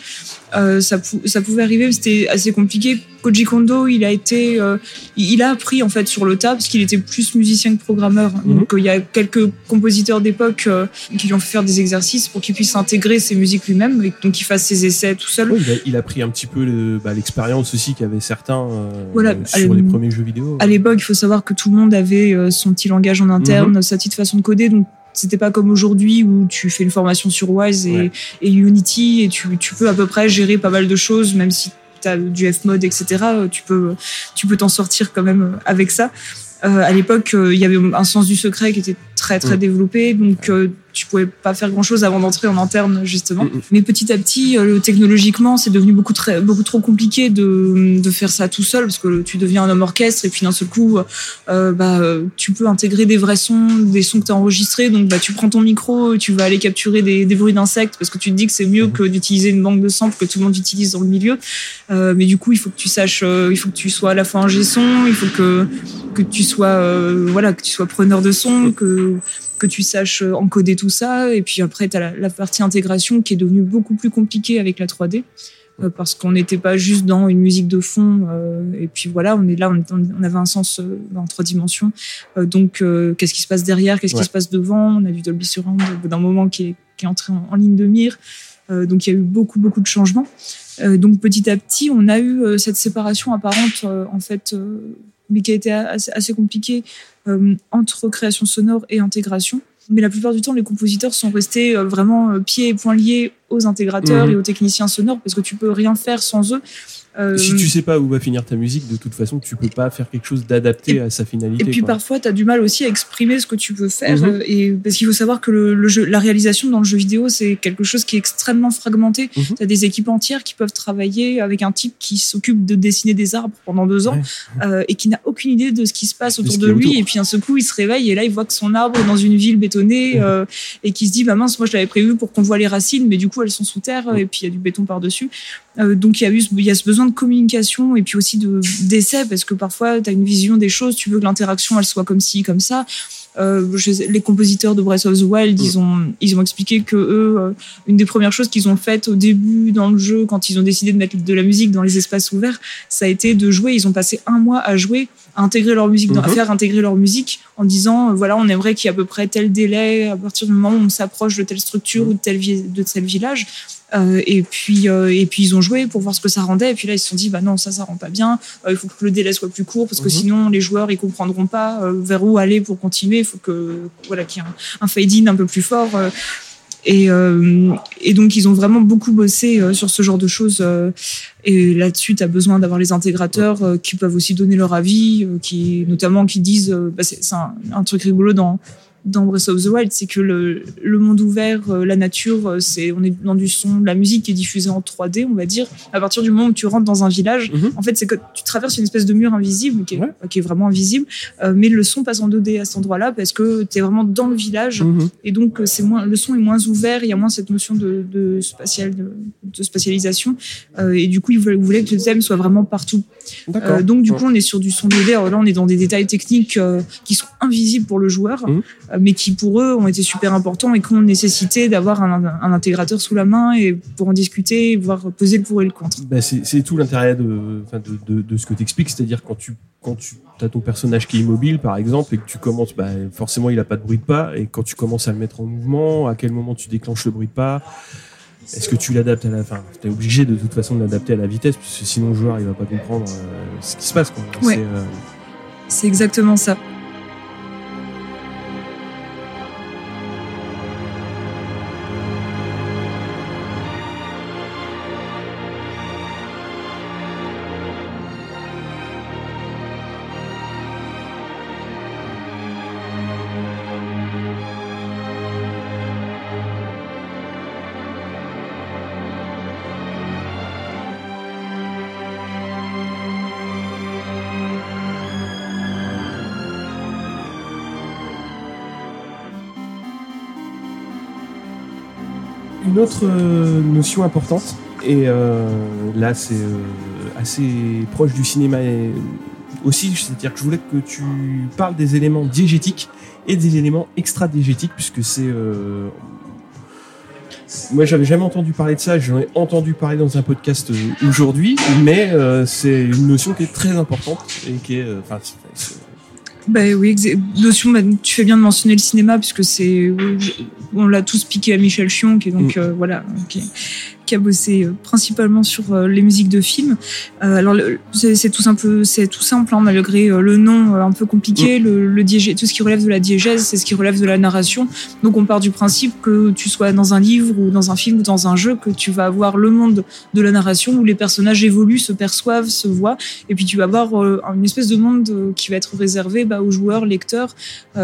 Euh, ça, pou- ça pouvait arriver, mais c'était assez compliqué. Koji Kondo, il a été, euh, il a appris en fait sur le tas parce qu'il était plus musicien que programmeur. Mhm. Donc il y a quelques compositeurs d'époque euh, qui lui ont fait faire des exercices pour qu'il puisse intégrer ses musiques lui-même et donc qu'il fasse ses essais tout seul. Il, a, il a pris un petit peu le- bah, l'expérience aussi qu'avaient certains euh, Voilà, sur les premiers jeux vidéo. À l'époque, il faut savoir que tout le monde avait euh, son petit langage en interne, Mhm. sa petite façon de coder. Donc, c'était pas comme aujourd'hui où tu fais une formation sur Wise et, Ouais. et Unity et tu, tu peux à peu près gérer pas mal de choses, même si tu as du Fmod, etc. Tu peux tu peux t'en sortir quand même avec ça. Euh, à l'époque, euh, il y avait un sens du secret qui était très très Mhm. développé, donc euh, tu pouvais pas faire grand chose avant d'entrer en interne justement. Mhm. Mais petit à petit, euh, technologiquement, c'est devenu beaucoup très beaucoup trop compliqué de, de faire ça tout seul parce que tu deviens un homme orchestre et puis d'un seul coup, euh, bah euh, tu peux intégrer des vrais sons, des sons que tu as enregistrés. Donc bah tu prends ton micro tu vas aller capturer des, des bruits d'insectes parce que tu te dis que c'est mieux que d'utiliser une banque de samples que tout le monde utilise dans le milieu. Euh, mais du coup, il faut que tu saches, euh, il faut que tu sois à la fois un son, il faut que que tu sois euh, voilà que tu sois preneur de son, que que tu saches euh, encoder tout ça. Et puis après, tu as la, la partie intégration qui est devenue beaucoup plus compliquée avec la 3D. euh, Parce qu'on n'était pas juste dans une musique de fond, euh, et puis voilà, on est là, on, on avait un sens euh, en trois dimensions. Donc, qu'est-ce qui se passe derrière, qu'est-ce Ouais. qui se passe devant? On a du Dolby Surround d'un moment qui est, qui est entré en, en ligne de mire. Donc, il y a eu beaucoup, beaucoup de changements. Donc, petit à petit, on a eu cette séparation apparente, en fait, mais qui a été assez, compliquée euh, entre création sonore et intégration. Mais la plupart du temps, les compositeurs sont restés euh, vraiment euh, pieds et poings liés aux intégrateurs Mhm. et aux techniciens sonores parce que tu peux rien faire sans eux. Euh, Si tu sais pas où va finir ta musique, de toute façon, tu peux pas faire quelque chose d'adapté à sa finalité. Et puis quoi. parfois, tu as du mal aussi à exprimer ce que tu veux faire. Mhm. euh, et parce qu'il faut savoir que le, le jeu, la réalisation dans le jeu vidéo, c'est quelque chose qui est extrêmement fragmenté. Mhm. Tu as des équipes entières qui peuvent travailler avec un type qui s'occupe de dessiner des arbres pendant deux ans Ouais. euh, et qui n'a aucune idée de ce qui se passe autour de lui. autour. Et puis un seul coup, il se réveille et là, il voit que son arbre est dans une ville bétonnée Mhm. euh, et qui se dit, bah mince, moi je l'avais prévu pour qu'on voit les racines, mais du coup, elles sont sous terre Mhm. et puis il y a du béton par-dessus. Euh, donc il y a eu ce- il y a ce besoin de communication et puis aussi de d'essai parce que parfois tu as une vision des choses, tu veux que l'interaction elle soit comme ci comme ça. Euh, je sais- les compositeurs de Breath of the Wild, Mm. ils ont ils ont expliqué que eux euh, une des premières choses qu'ils ont faites au début dans le jeu quand ils ont décidé de mettre de la musique dans les espaces ouverts, ça a été de jouer, ils ont passé un mois à jouer à intégrer leur musique, à Mhm. faire intégrer leur musique en disant euh, voilà on aimerait qu'il y ait à peu près tel délai à partir du moment où on s'approche de telle structure Mhm. ou de tel de tel village euh, et puis euh, et puis ils ont joué pour voir ce que ça rendait. Et puis là ils se sont dit bah non ça ça rend pas bien. Euh, il faut que le délai soit plus court parce que Mhm. sinon les joueurs ils comprendront pas euh, vers où aller pour continuer. Il faut que voilà qu'il y ait un, un fade in un peu plus fort. Euh, et, euh, et donc ils ont vraiment beaucoup bossé euh, sur ce genre de choses euh, et là-dessus tu as besoin d'avoir les intégrateurs euh, qui peuvent aussi donner leur avis euh, qui notamment qui disent bah, c'est c'est un, un truc rigolo dans dans Breath of the Wild, c'est que le, le monde ouvert, euh, la nature, euh, c'est on est dans du son, la musique qui est diffusée en 3D, on va dire. À partir du moment où tu rentres dans un village, Mhm. en fait, c'est que tu traverses une espèce de mur invisible qui est, Ouais. qui est vraiment invisible, euh, mais le son passe en 2D à cet endroit-là parce que tu es vraiment dans le village Mhm. et donc c'est moins le son est moins ouvert, il y a moins cette notion de, de spatial de, de spatialisation euh, et du coup ils voulaient, ils voulaient que le thème soit vraiment partout. Euh, donc du coup on est sur du son 2D. Alors là on est dans des détails techniques qui sont invisibles pour le joueur, Mhm. Mais qui pour eux ont été super importants et qui ont nécessité d'avoir un, un intégrateur sous la main et pour en discuter, et voir peser le pour et le contre. Bah, c'est c'est tout l'intérêt de, de, de, de ce que tu expliques, c'est-à-dire quand tu quand tu as ton personnage qui est immobile par exemple et que tu commences, bah, forcément il a pas de bruit de pas et quand tu commences à le mettre en mouvement, à quel moment tu déclenches le bruit de pas est-ce que tu l'adaptes à la fin Tu es obligé de toute façon de l'adapter à la vitesse, parce que sinon le joueur il va pas comprendre euh, ce qui se passe. Quoi. Ouais. C'est, euh, C'est exactement ça. Une autre euh, notion importante, et euh, là c'est euh, assez proche du cinéma aussi, c'est-à-dire que je voulais que tu parles des éléments diégétiques et des éléments extra-diégétiques, puisque c'est... moi, j'avais jamais entendu parler de ça. J'en ai entendu parler dans un podcast aujourd'hui, mais c'est une notion qui est très importante et qui est, Bah oui, notion, bah, tu fais bien de mentionner le cinéma puisque c'est, on l'a tous piqué à Michel Chion, qui est donc Mm. euh, voilà, qui, qui a bossé euh, principalement sur euh, les musiques de films. Euh, alors c'est tout simple, c'est tout simple hein, malgré le nom un peu compliqué. Le, le diégé- tout ce qui relève de la diégèse, c'est ce qui relève de la narration. Donc on part du principe que tu sois dans un livre ou dans un film ou dans un jeu, que tu vas avoir le monde de la narration où les personnages évoluent, se perçoivent, se voient, et puis tu vas avoir une espèce de monde qui va être réservé bah, aux joueurs, lecteurs,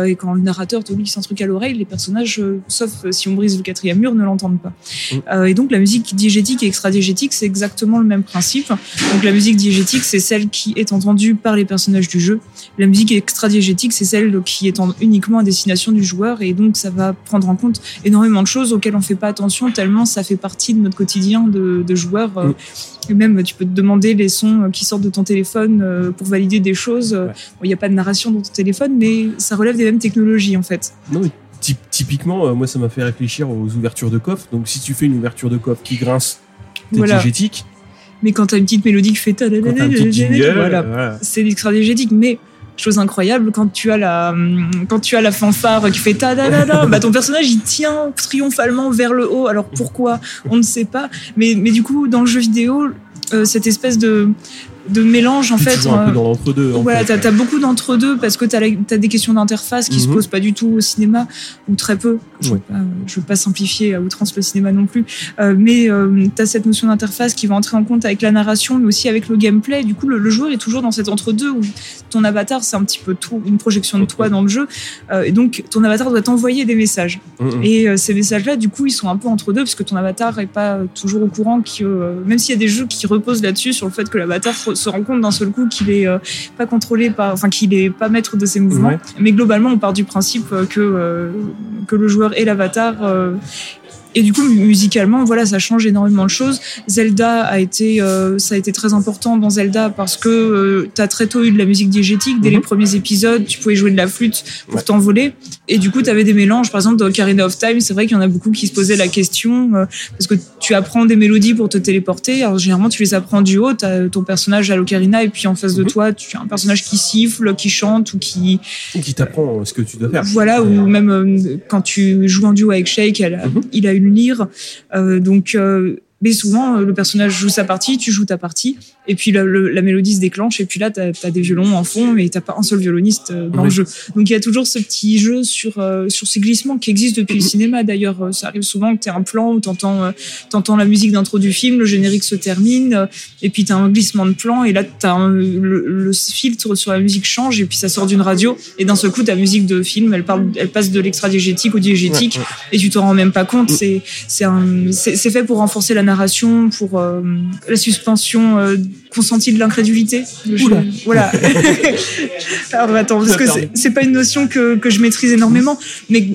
et quand le narrateur te glisse un truc à l'oreille, les personnages, sauf si on brise le quatrième mur, ne l'entendent pas. Mm. Et donc la musique diégétique et extra-diégétique, c'est exactement le même principe. Donc la musique diégétique, c'est celle qui est entendue par les personnages du jeu. La musique extra-diégétique, c'est celle qui est en- uniquement à destination du joueur, et donc ça va prendre en compte énormément de choses auxquelles on fait pas attention, tellement ça fait partie de notre quotidien de, de joueur. euh. Et même, tu peux te demander les sons euh, qui sortent de ton téléphone euh, pour valider des choses. Ouais. bon, Il n'y a pas de narration dans ton téléphone, mais ça relève des mêmes technologies, en fait. Typiquement, euh, moi, ça m'a fait réfléchir aux ouvertures de coffre. Donc, si tu fais une ouverture de coffre qui grince, t'es Voilà. Mais quand tu as une petite mélodie qui fait... T'as jingle, voilà. voilà. c'est extra-diégétique, mais chose incroyable quand tu as la hum, quand tu as la fanfare qui fait ta da da da bah ton <laughs> personnage il tient triomphalement vers le haut alors pourquoi? On ne sait pas mais mais du coup dans le jeu vidéo euh, cette espèce de de mélange en fait toujours un euh, peu dans l'entre-deux. en Voilà, t'as as beaucoup d'entre-deux parce que t'as as des questions d'interface qui se Mhm. posent pas du tout au cinéma ou très peu. Je veux Ouais. pas, je veux pas simplifier à outrance le cinéma non plus, Euh, mais euh, t'as cette notion d'interface qui va entrer en compte avec la narration, mais aussi avec le gameplay. Du coup, le, le joueur est toujours dans cet entre-deux où ton avatar c'est un petit peu tout, une projection de toi dans le jeu, Euh, et donc ton avatar doit t'envoyer des messages. Mm, mm. Et euh, ces messages-là, du coup, ils sont un peu entre deux parce que ton avatar est pas euh, toujours au courant que, euh, même s'il y a des jeux qui reposent là-dessus sur le fait que l'avatar se rend compte d'un seul coup qu'il est euh, pas contrôlé par, enfin qu'il est pas maître de ses mouvements. Ouais. Mais globalement, on part du principe euh, que euh, que le joueur et l'avatar et du coup, musicalement, voilà, ça change énormément de choses. Zelda a été, euh, ça a été très important dans Zelda parce que euh, t'as très tôt eu de la musique diégétique dès Mhm. les premiers épisodes. Tu pouvais jouer de la flûte pour Ouais. t'envoler. Et du coup, t'avais des mélanges. Par exemple, dans Ocarina of Time, c'est vrai qu'il y en a beaucoup qui se posaient la question euh, parce que tu apprends des mélodies pour te téléporter. Alors généralement, tu les apprends du haut. T'as ton personnage à l'Ocarina et puis en face de Mhm. toi, tu as un personnage qui siffle, qui chante ou qui Qui t'apprend euh, ce que tu dois faire. voilà, ou même euh, quand tu joues en duo avec Shake, elle Mhm. il a une lyre. Euh, donc, euh, mais souvent, euh, le personnage joue sa partie, tu joues ta partie, et puis la, le- la mélodie se déclenche, et puis là, t'as as des violons en fond, mais t'as pas un seul violoniste euh, dans Oui. le jeu. Donc, il y a toujours ce petit jeu sur, euh, sur ces glissements qui existent depuis le cinéma. D'ailleurs, ça arrive souvent que t'aies un plan où t'entends euh, t'entends la musique d'intro du film, le générique se termine, euh, et puis t'as un glissement de plan, et là, t'as un- le, le filtre sur la musique change, et puis ça sort d'une radio, et d'un seul coup, ta musique de film, elle, parle, elle passe de l'extra-diégétique au diégétique, Ouais, ouais. et tu t'en rends même pas compte. Mm. C'est fait pour renforcer la narration, pour euh, la suspension euh, consentie de l'incrédulité. Voilà. <laughs> Alors attends, parce que c'est- pas une notion que, que je maîtrise énormément, mais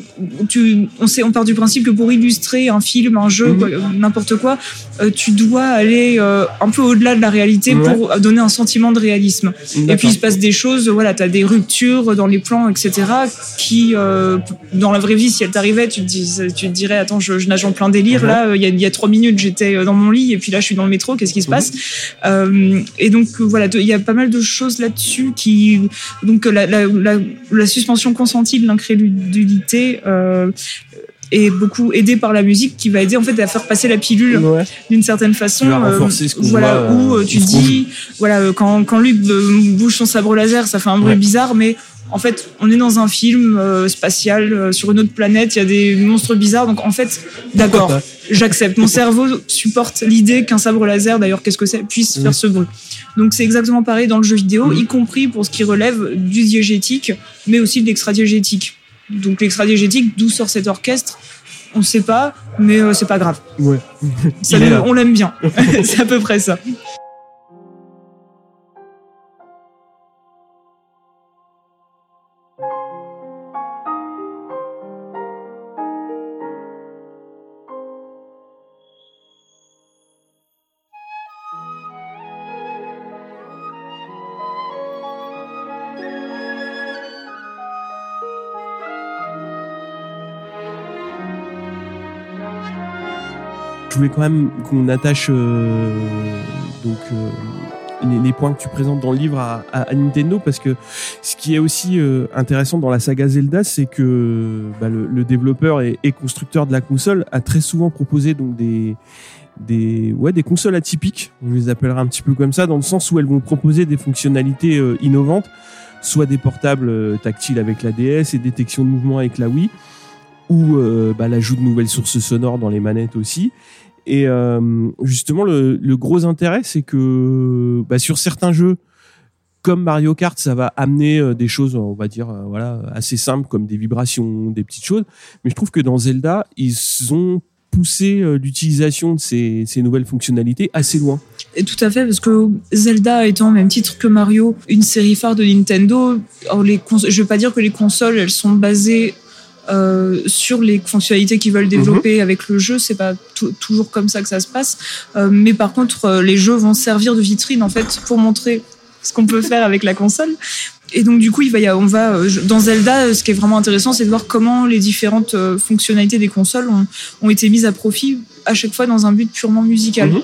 tu, on sait, on part du principe que pour illustrer un film, un jeu, Mhm. n'importe quoi, euh, tu dois aller un peu au-delà de la réalité Ouais. pour donner un sentiment de réalisme. Et puis il se passe des choses, voilà, t'as des ruptures dans les plans, etc. qui, dans la vraie vie, si elles t'arrivaient, tu te, dis, tu te dirais, attends, je, je nage en plein délire. Mhm. Là, il y, a, il y a trois minutes, j'étais euh, dans mon lit, et puis là, je suis dans le métro. Qu'est-ce qui se passe? Euh, Et donc euh, voilà, il y a pas mal de choses là-dessus qui, donc la, la, la, la suspension consentie de l'incrédulité. Euh, est beaucoup aidée par la musique qui va aider en fait à faire passer la pilule Ouais. d'une certaine façon. Euh, voilà, voit, où euh, tu dis, voilà, quand, quand Luc bouge son sabre laser, ça fait un bruit Ouais. bizarre, mais en fait, on est dans un film euh, spatial euh, sur une autre planète, il y a des monstres bizarres, donc en fait, d'accord, j'accepte. Mon cerveau supporte l'idée qu'un sabre laser, d'ailleurs, qu'est-ce que c'est, puisse faire ce bruit. Donc c'est exactement pareil dans le jeu vidéo, Mhm. y compris pour ce qui relève du diégétique, mais aussi de l'extra-diégétique. Donc l'extra-diégétique, d'où sort cet orchestre on sait pas, mais euh, c'est pas grave. Ouais. Ça on l'aime bien. <laughs> c'est à peu près ça. Quand même qu'on attache euh, donc euh, les, points que tu présentes dans le livre à, Nintendo parce que ce qui est aussi euh, intéressant dans la saga Zelda, c'est que bah, le, développeur et, constructeur de la console a très souvent proposé donc des des ouais des consoles atypiques, je les appellerai un petit peu comme ça, dans le sens où elles vont proposer des fonctionnalités innovantes, soit des portables tactiles avec la DS et détection de mouvement avec la Wii, ou bah, l'ajout de nouvelles sources sonores dans les manettes aussi. Et euh, justement, le, gros intérêt, c'est que bah, sur certains jeux, comme Mario Kart, ça va amener euh, des choses, on va dire, euh, voilà, assez simples, comme des vibrations, des petites choses. Mais je trouve que dans Zelda, ils ont poussé l'utilisation de ces, nouvelles fonctionnalités assez loin. Et tout à fait, parce que Zelda étant au même titre que Mario, une série phare de Nintendo, je vais pas dire que les consoles, elles sont basées euh, sur les fonctionnalités qu'ils veulent développer avec le jeu, c'est pas tou- toujours comme ça que ça se passe. Euh, mais par contre, euh, les jeux vont servir de vitrine en fait pour montrer ce qu'on peut faire avec la console. Et donc du coup, il va y avoir- on va euh, dans Zelda, euh, ce qui est vraiment intéressant, c'est de voir comment les différentes euh, fonctionnalités des consoles ont, ont été mises à profit à chaque fois dans un but purement musical. Mhm.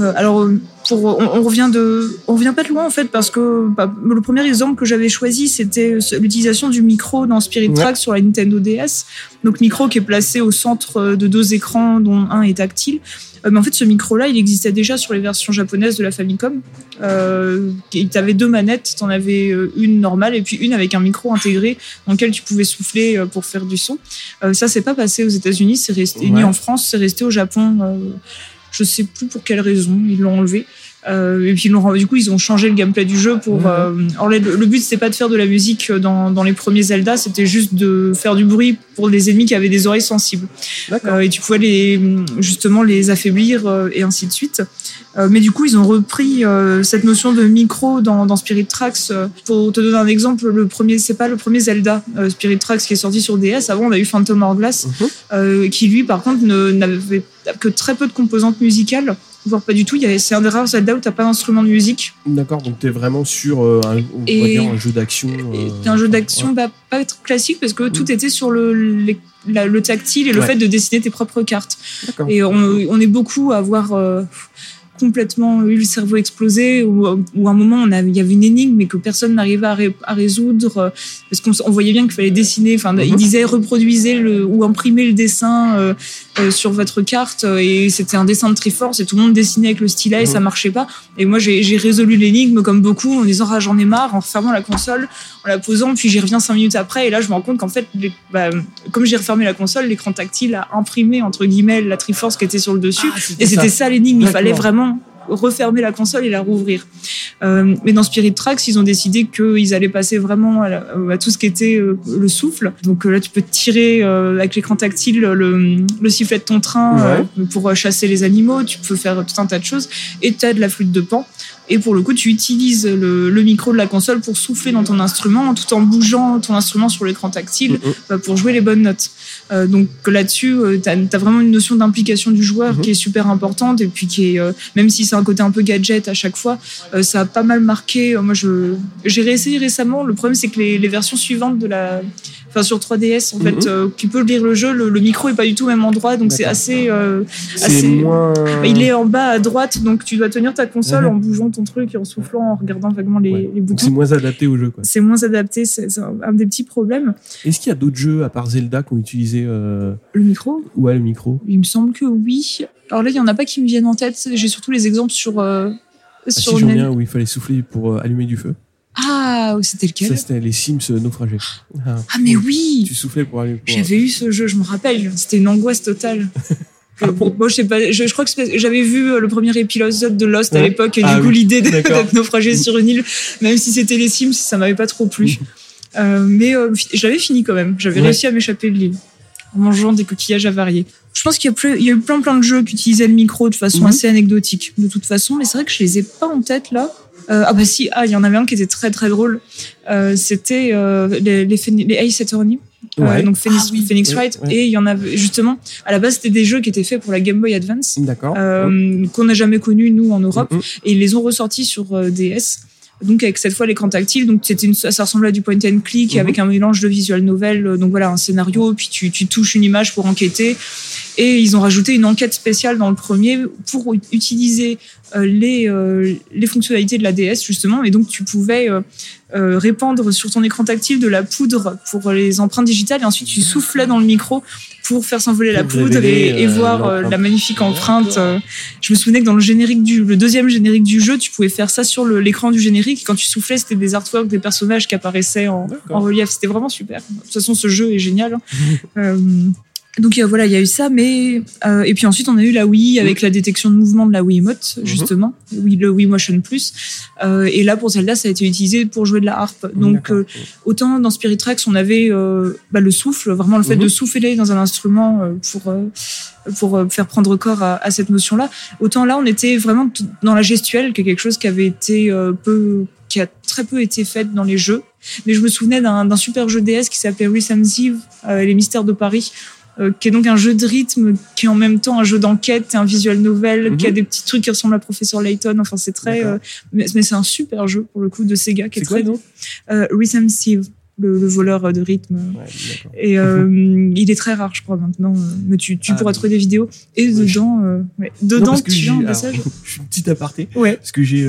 Euh, alors, pour, on, on revient de, on revient pas de loin en fait parce que bah, le premier exemple que j'avais choisi c'était l'utilisation du micro dans Spirit Ouais. Tracks sur la Nintendo DS. Donc micro qui est placé au centre de deux écrans dont un est tactile. Euh, mais en fait, ce micro-là, il existait déjà sur les versions japonaises de la Famicom. Euh, tu avais deux manettes, tu en avais euh, une normale et puis une avec un micro intégré dans lequel tu pouvais souffler euh, pour faire du son. Euh, ça, c'est pas passé aux États-Unis, c'est resté Ouais. ni en France, c'est resté au Japon. euh, je sais plus pour quelle raison, ils l'ont enlevé. Euh, et puis ils l'ont- du coup ils ont changé le gameplay du jeu pour. Alors le, le but c'était pas de faire de la musique dans, dans les premiers Zelda, c'était juste de faire du bruit pour les ennemis qui avaient des oreilles sensibles. Euh, et tu pouvais les justement les affaiblir euh, et ainsi de suite. Euh, mais du coup, ils ont repris euh, cette notion de micro dans, dans Spirit Tracks. Pour te donner un exemple, le premier, c'est pas le premier Zelda euh, Spirit Tracks qui est sorti sur DS. Avant, on a eu Phantom Hourglass, euh, qui lui, par contre, n'avait que très peu de composantes musicales, voire pas du tout. C'est un des rares Zelda où t'as pas d'instrument de musique. D'accord, donc t'es vraiment sur euh, un, on Et- pourrait dire un jeu d'action. Euh, un jeu d'action bah, pas être classique parce que tout était sur le, les- la- le tactile et le Ouais. fait de dessiner tes propres cartes. Et on, on est beaucoup à avoir euh, complètement eu le cerveau explosé ou, ou à un moment on a, il y avait une énigme mais que personne n'arrivait à, ré- à résoudre parce qu'on voyait bien qu'il fallait dessiner. Enfin, il disait reproduisez le ou imprimez le dessin euh, sur votre carte euh, et c'était un dessin de Triforce et tout le monde dessinait avec le stylet et ça Mhm. marchait pas. Et moi j'ai résolu l'énigme comme beaucoup en disant ah, j'en ai marre en fermant la console en la posant, puis j'y reviens cinq minutes après, et là je me rends compte qu'en fait, les- bah, comme j'ai refermé la console, l'écran tactile a imprimé entre guillemets la Triforce qui était sur le dessus, Ah, et c'était ça, l'énigme. Il fallait vraiment refermer la console et la rouvrir. Euh, mais dans Spirit Tracks, ils ont décidé qu'ils allaient passer vraiment à, la- à tout ce qui était euh, le souffle. Donc euh, là, tu peux tirer euh, avec l'écran tactile le, le sifflet de ton train euh, pour euh, chasser les animaux. Tu peux faire tout un tas de choses. Et tu as de la flûte de pan. Et pour le coup, tu utilises le, le micro de la console pour souffler dans ton instrument tout en bougeant ton instrument sur l'écran tactile Mhm. euh, pour jouer les bonnes notes. Euh, donc là-dessus, tu as, vraiment une notion d'implication du joueur Mhm. qui est super importante et puis qui est, euh, même si c'est un côté un peu gadget à chaque fois, euh, ça a pas mal marqué. Euh, Moi, j'ai réessayé récemment. Le problème, c'est que les, les versions suivantes de la, enfin sur 3DS, en fait, euh, qui peut lire le jeu, le, le micro est pas du tout au même endroit, donc c'est assez. euh, assez- moins. il est en bas à droite, donc tu dois tenir ta console Mhm. en bougeant ton truc et en soufflant, en regardant vaguement les, Ouais. les Donc c'est boutons. moins adapté au jeu. C'est moins adapté, c'est un, un des petits problèmes. Est-ce qu'il y a d'autres jeux à part Zelda qui ont utilisé euh, Le micro, ouais, le micro il me semble que oui. Alors là, il y en a pas qui me viennent en tête. J'ai surtout les exemples sur. euh, Ah, sur si j'en ai Nen- un où il fallait souffler pour euh, allumer du feu. Ah, c'était lequel? Ça c'était les Sims euh, naufragés. Ah. Ah, mais oui Tu soufflais pour pour- J'avais eu ce jeu, je me rappelle. C'était une angoisse totale. <laughs> Ah bon Moi, je sais pas. Je, je crois que j'avais vu euh, le premier épisode de Lost à l'époque et Ah du coup oui. l'idée d'être naufragé sur une île, même si c'était les Sims, ça m'avait pas trop plu. Euh, mais euh, je l'avais fini quand même. J'avais Ouais. réussi à m'échapper de l'île en mangeant des coquillages avariés. Je pense qu'il y a, y eu plein plein de jeux qui utilisaient le micro de façon Mhm. assez anecdotique, de toute façon. Mais c'est vrai que je les ai pas en tête là. Euh, ah bah si, ah il y en avait un qui était très très drôle. C'était les, les, les Ace Attorney. Euh, donc Phoenix, Ah oui. Phoenix Ouais, Wright. Et il y en avait justement, à la base, c'était des jeux qui étaient faits pour la Game Boy Advance, D'accord. euh, qu'on n'a jamais connu nous en Europe, et ils les ont ressortis sur euh, DS. Donc avec cette fois l'écran tactile, donc c'était une, ça ressemblait à du point and click Mhm. avec un mélange de visual novel, donc voilà un scénario, puis tu, tu touches une image pour enquêter. Et ils ont rajouté une enquête spéciale dans le premier pour utiliser euh, les, euh, les fonctionnalités de la DS justement. Et donc tu pouvais euh, répandre sur ton écran tactile de la poudre pour les empreintes digitales et ensuite tu soufflais dans le micro pour faire s'envoler la poudre et, et voir la magnifique empreinte. Je me souvenais que dans le générique du le deuxième générique du jeu, tu pouvais faire ça sur l'écran du générique. Et quand tu soufflais, c'était des artworks des personnages qui apparaissaient en, relief. C'était vraiment super. De toute façon, ce jeu est génial. hein. <laughs> Euh, donc euh, voilà, il y a eu ça, mais euh, et puis ensuite on a eu la Wii avec la détection de mouvement de la Wiimote justement, oui le Wii Motion Plus. Euh, et là pour Zelda, ça a été utilisé pour jouer de la harpe. Donc euh, autant dans Spirit Tracks, on avait euh, bah, le souffle, vraiment le fait de souffler dans un instrument euh, pour euh, pour faire prendre corps à, à cette notion-là. Autant là, on était vraiment dans la gestuelle, qui est quelque chose qui avait été euh, peu, qui a très peu été fait dans les jeux. Mais je me souvenais d'un super jeu DS qui s'appelait Rhythm Thief, euh, Les Mystères de Paris. Euh, qui est donc un jeu de rythme, qui est en même temps un jeu d'enquête, et un visual novel, Mhm. qui a des petits trucs qui ressemblent à Professeur Layton. Enfin, c'est très, euh, mais, mais c'est un super jeu pour le coup de Sega qui est, quoi très nom? Euh, Rhythm Thief, le, le voleur de rythme. Ouais. Et euh, <laughs> il est très rare, je crois, maintenant. euh, Mais tu, tu Ah, pourras trouver des vidéos. Et dedans, euh, ouais, Non, dedans que tu as un alors, message. <laughs> Je suis une petite aparté. Ouais. Parce que j'ai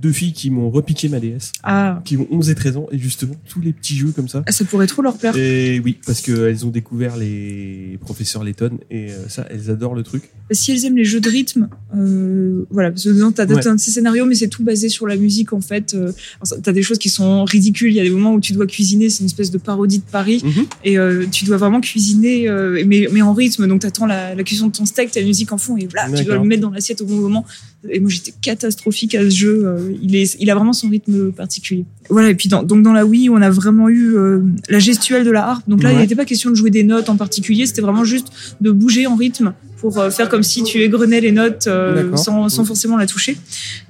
deux filles qui m'ont repiqué ma DS, Ah, qui ont 11 et 13 ans, et justement, tous les petits jeux comme ça. ça pourrait trop leur plaire. Et oui, parce qu'elles ont découvert les professeurs Letton, et ça, elles adorent le truc. Si elles aiment les jeux de rythme, voilà, parce que dedans, t'as Ouais. un de ces scénarios, mais c'est tout basé sur la musique, en fait. Ça- T'as des choses qui sont ridicules. Il y a des moments où tu dois cuisiner, c'est une espèce de parodie de Paris. Mhm. Et euh, tu dois vraiment cuisiner, euh, mais, mais en rythme. Donc, t'attends la, la cuisson de ton steak, t'as la musique en fond, et voilà, tu dois le mettre dans l'assiette au bon moment. Et moi, j'étais catastrophique à ce jeu. Euh, il, est, il a vraiment son rythme particulier. Voilà, et puis dans, donc dans la Wii, on a vraiment eu la gestuelle de la harpe. Donc là, il n'était pas question de jouer des notes en particulier, c'était vraiment juste de bouger en rythme pour faire comme si tu égrenais les notes euh, sans, forcément la toucher.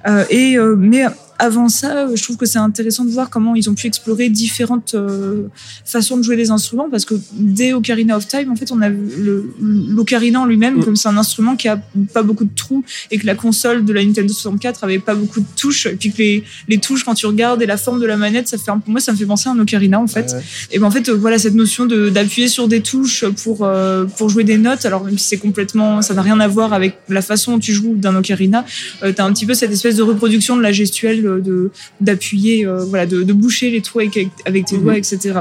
Euh, et euh, mais avant ça, euh, je trouve que c'est intéressant de voir comment ils ont pu explorer différentes euh, façons de jouer des instruments parce que dès Ocarina of Time, en fait, on a l'ocarina en lui-même Mm. comme c'est un instrument qui a pas beaucoup de trous et que la console de la Nintendo 64 avait pas beaucoup de touches et puis que les, les touches quand tu regardes et la forme de la manette, ça fait un, moi ça me fait penser à un ocarina en fait. Ouais. Et ben en fait, euh, voilà cette notion d'appuyer sur des touches pour euh, pour jouer des notes. Alors même si c'est complètement, ça n'a rien à voir avec la façon dont tu joues d'un ocarina. Euh, T'as un petit peu cette espèce de reproduction de la gestuelle de d'appuyer, euh, voilà, de, de boucher les trous avec, avec tes Mhm. doigts, etc.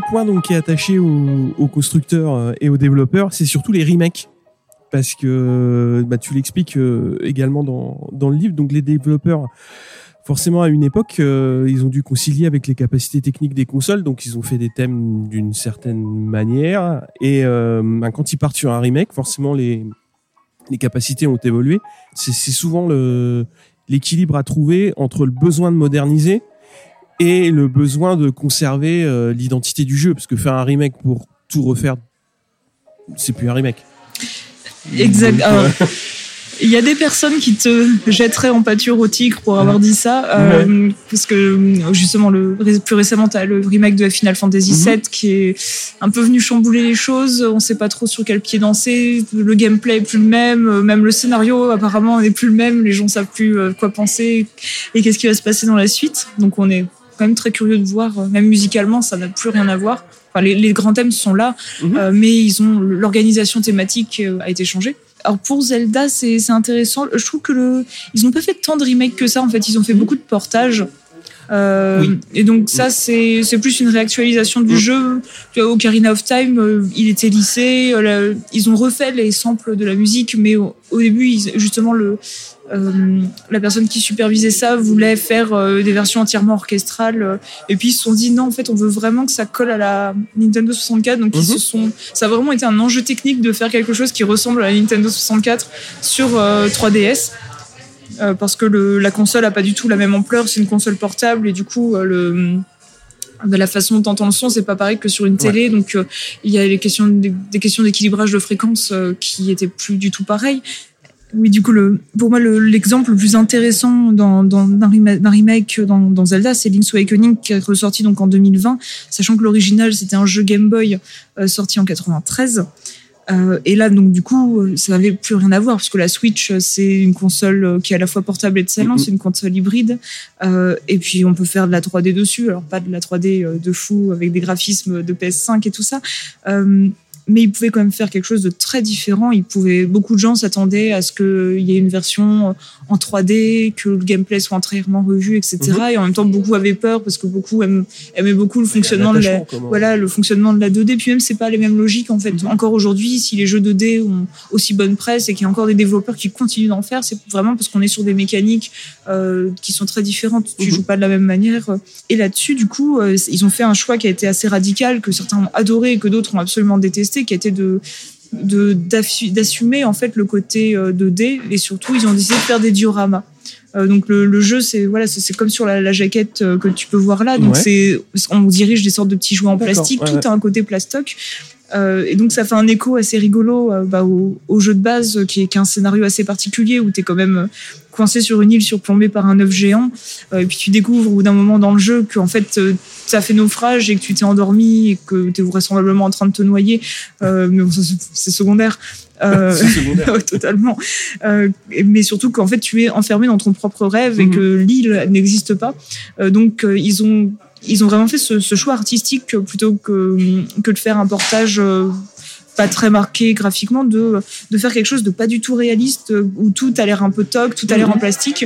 Point donc qui est attaché aux, aux constructeurs euh, et aux développeurs, c'est surtout les remakes. Parce que bah, tu l'expliques euh, également dans, dans le livre. Donc les développeurs, forcément à une époque, euh, ils ont dû concilier avec les capacités techniques des consoles. Donc ils ont fait des thèmes d'une certaine manière. Et bah, quand ils partent sur un remake, forcément les, les capacités ont évolué. C'est souvent l'équilibre à trouver entre le besoin de moderniser et le besoin de conserver euh, l'identité du jeu parce que faire un remake pour tout refaire c'est plus un remake Exact. Donc, Il y a des personnes qui te jetteraient en pâture au tigre pour avoir dit ça, euh, parce que euh, justement le plus récemment t'as le remake de Final Fantasy Mhm. VII qui est un peu venu chambouler les choses. On sait pas trop sur quel pied danser. Le gameplay est plus le même, même le scénario apparemment n'est plus le même. Les gens savent plus quoi penser et qu'est-ce qui va se passer dans la suite. Donc on est quand même très curieux de voir, euh, même musicalement, ça n'a plus rien à voir. Enfin, les, les grands thèmes sont là, Mhm. euh, mais ils ont l'organisation thématique euh, a été changée. Alors pour Zelda, c'est intéressant. Je trouve que le, ils n'ont pas fait tant de remakes que ça. En fait, ils ont fait beaucoup de portages. Euh, Oui. Et donc ça, c'est plus une réactualisation du Mm. jeu. Tu vois, Ocarina of Time, il était la- ils ont refait les samples de la musique, mais au, début, justement, le, euh, la personne qui supervisait ça voulait faire euh, des versions entièrement orchestrales. euh, et puis ils se sont dit non, en fait, on veut vraiment que ça colle à la Nintendo 64. Donc ils Mhm. se sont, ça a vraiment été un enjeu technique de faire quelque chose qui ressemble à la Nintendo 64 sur euh, 3DS. Euh, parce que le, la console a pas du tout la même ampleur, c'est une console portable et du coup le de la façon dont entend le son, c'est pas pareil que sur une télé. Donc euh, il y a les questions des, questions d'équilibrage de fréquence euh, qui étaient plus du tout pareilles. Oui, du coup, le, pour moi, l'exemple le, plus intéressant dans, dans, remake dans, dans Zelda, c'est Link's Awakening qui est ressorti donc en 2020, sachant que l'original c'était un jeu Game Boy euh, sorti en 93. Euh, et là, donc du coup, euh, ça n'avait plus rien à voir puisque la Switch, c'est une console qui est à la fois portable et de salon, c'est une console hybride. Euh, et puis on peut faire de la 3D dessus, alors pas de la 3D de fou avec des graphismes de PS5 et tout ça. Euh, mais il pouvait quand même faire quelque chose de très différent. Il pouvait, beaucoup de gens s'attendaient à ce qu'il y ait une version en 3D, que le gameplay soit entièrement revu, etc. Mhm. Et en même temps, beaucoup avaient peur parce que beaucoup aimaient beaucoup le fonctionnement de la, voilà, le fonctionnement de la 2D. Puis même, c'est pas les mêmes logiques, en fait. Mhm. Encore aujourd'hui, si les jeux 2D ont aussi bonne presse et qu'il y a encore des développeurs qui continuent d'en faire, c'est vraiment parce qu'on est sur des mécaniques euh, qui sont très différentes. Tu mhm. joues pas de la même manière. Et là-dessus, du coup, euh, ils ont fait un choix qui a été assez radical, que certains ont adoré et que d'autres ont absolument détesté, qui était de d'assumer en fait le côté 2D euh, et surtout ils ont décidé de faire des dioramas. Euh, donc le, le, jeu c'est voilà c'est comme sur la, la, jaquette euh, que tu peux voir là. Donc c'est on dirige des sortes de petits jouets en plastique. tout a un côté plastoc. Euh, et donc ça fait un écho assez rigolo euh, bah, au, au, jeu de base qui est, qui est un scénario assez particulier où tu es quand même coincé sur une île surplombée par un œuf géant. Euh, et puis tu découvres au bout d'un moment dans le jeu qu'en fait, euh, ça fait naufrage et que tu t'es endormi et que tu es vraisemblablement en train de te noyer. Euh, mais bon, c'est secondaire. Euh, <laughs> secondaire. <laughs> totalement. Euh, mais surtout qu'en fait, tu es enfermé dans ton propre rêve et mhm. que l'île n'existe pas. Euh, donc, ils ont ils ont vraiment fait ce, ce choix artistique plutôt que, que de faire un portage pas très marqué graphiquement de de faire quelque chose de pas du tout réaliste où tout a l'air un peu toc, tout a l'air en mhm. plastique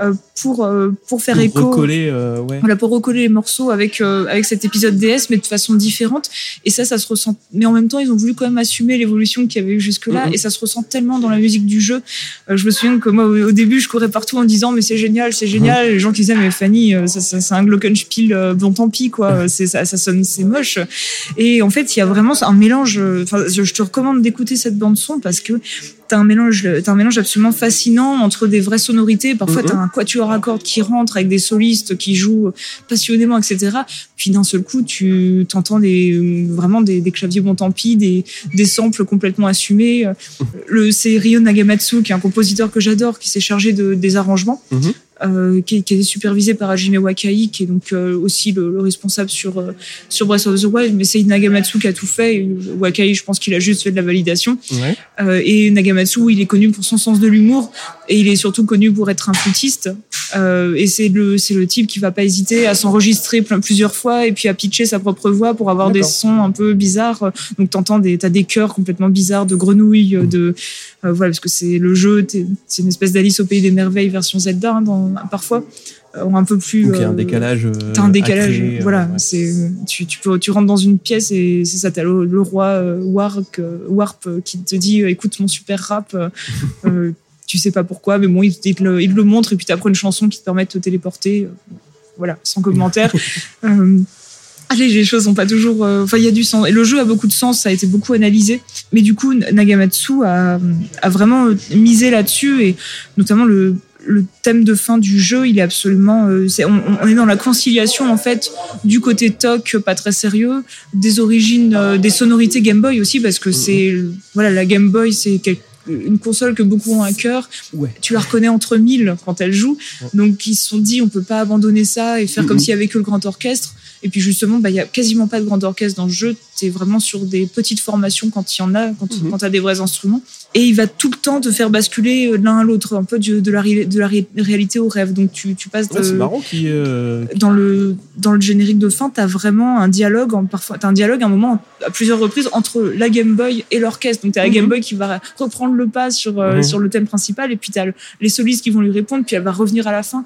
euh, pour euh, pour faire écho recoller, euh, ouais. voilà pour recoller les morceaux avec avec cet épisode DS mais de façon différente et ça ça se ressent mais en même temps ils ont voulu quand même assumer l'évolution qu'il y avait eu jusque là mhm. et ça se ressent tellement dans la musique du jeu je me souviens que moi au, début je courais partout en disant mais c'est génial c'est génial mhm. les gens qui disaient mais Fanny ça, ça c'est un glockenspiel bon tant pis quoi c'est ça ça sonne c'est moche et en fait il y a vraiment un mélange enfin je, te recommande d'écouter cette bande son parce que t'as un mélange t'as un mélange absolument fascinant entre des vraies sonorités. Parfois tu as un quatuor à cordes qui rentre avec des solistes qui jouent passionnément etc puis d'un seul coup tu t'entends des vraiment des, des claviers bon tant pis des des samples complètement assumés. Le c'est Ryo Nagamatsu qui est un compositeur que j'adore qui s'est chargé de des arrangements. Mhm. Euh, qui, qui, est supervisé par Hajime Wakai, qui est donc euh, aussi le, le, responsable sur euh, sur Breath of the Wild. Mais c'est Nagamatsu qui a tout fait. Et Wakai, je pense qu'il a juste fait de la validation. Ouais. Euh, et Nagamatsu, il est connu pour son sens de l'humour et il est surtout connu pour être un flûtiste. et c'est le c'est le type qui va pas hésiter à s'enregistrer plein plusieurs fois et puis à pitcher sa propre voix pour avoir des sons un peu bizarres. Donc t'entends des t'as des chœurs complètement bizarres de grenouilles, de voilà parce que c'est le jeu, c'est une espèce d'Alice au pays des merveilles version Zelda hein, dans parfois euh, ont un peu plus. Donc il y a un euh, décalage. T'as un décalage. voilà, c'est tu, tu peux tu rentres dans une pièce et c'est ça. T'as le, le roi Warp, Warp qui te dit écoute mon super rap. <laughs> tu sais pas pourquoi, mais bon, il, il, le, il le, montre et puis t'apprends une chanson qui te permet de te téléporter. Voilà, sans commentaire. <laughs> euh, Allez, les choses n'ont pas toujours. Enfin, il y a du sens. Et le jeu a beaucoup de sens, ça a été beaucoup analysé. Mais du coup, Nagamatsu a, a vraiment misé là-dessus et notamment le, le thème de fin du jeu, il est absolument. Euh, on, est dans la conciliation en fait du côté toc, pas très sérieux, des origines, euh, des sonorités Game Boy aussi parce que c'est voilà la Game Boy, c'est une console que beaucoup ont à cœur. Ouais. Tu la reconnais entre mille quand elle joue, donc ils se sont dit on peut pas abandonner ça et faire comme s'il y avait que le grand orchestre. Et puis justement, bah, il y a quasiment pas de grand orchestre dans le jeu. Tu es vraiment sur des petites formations quand il y en a, quand, mm quand tu as des vrais instruments. Et il va tout le temps te faire basculer euh, l'un à l'autre, un peu de, de, la, de la réalité au rêve. Donc tu, tu passes de, c'est marrant qui euh... dans le dans le générique de fin, tu as vraiment un dialogue en parfois as un dialogue à un moment à plusieurs reprises entre la Game Boy et l'orchestre. Donc tu as la Game Boy qui va reprendre le pas sur euh, sur le thème principal et puis tu as les solistes qui vont lui répondre puis elle va revenir à la fin.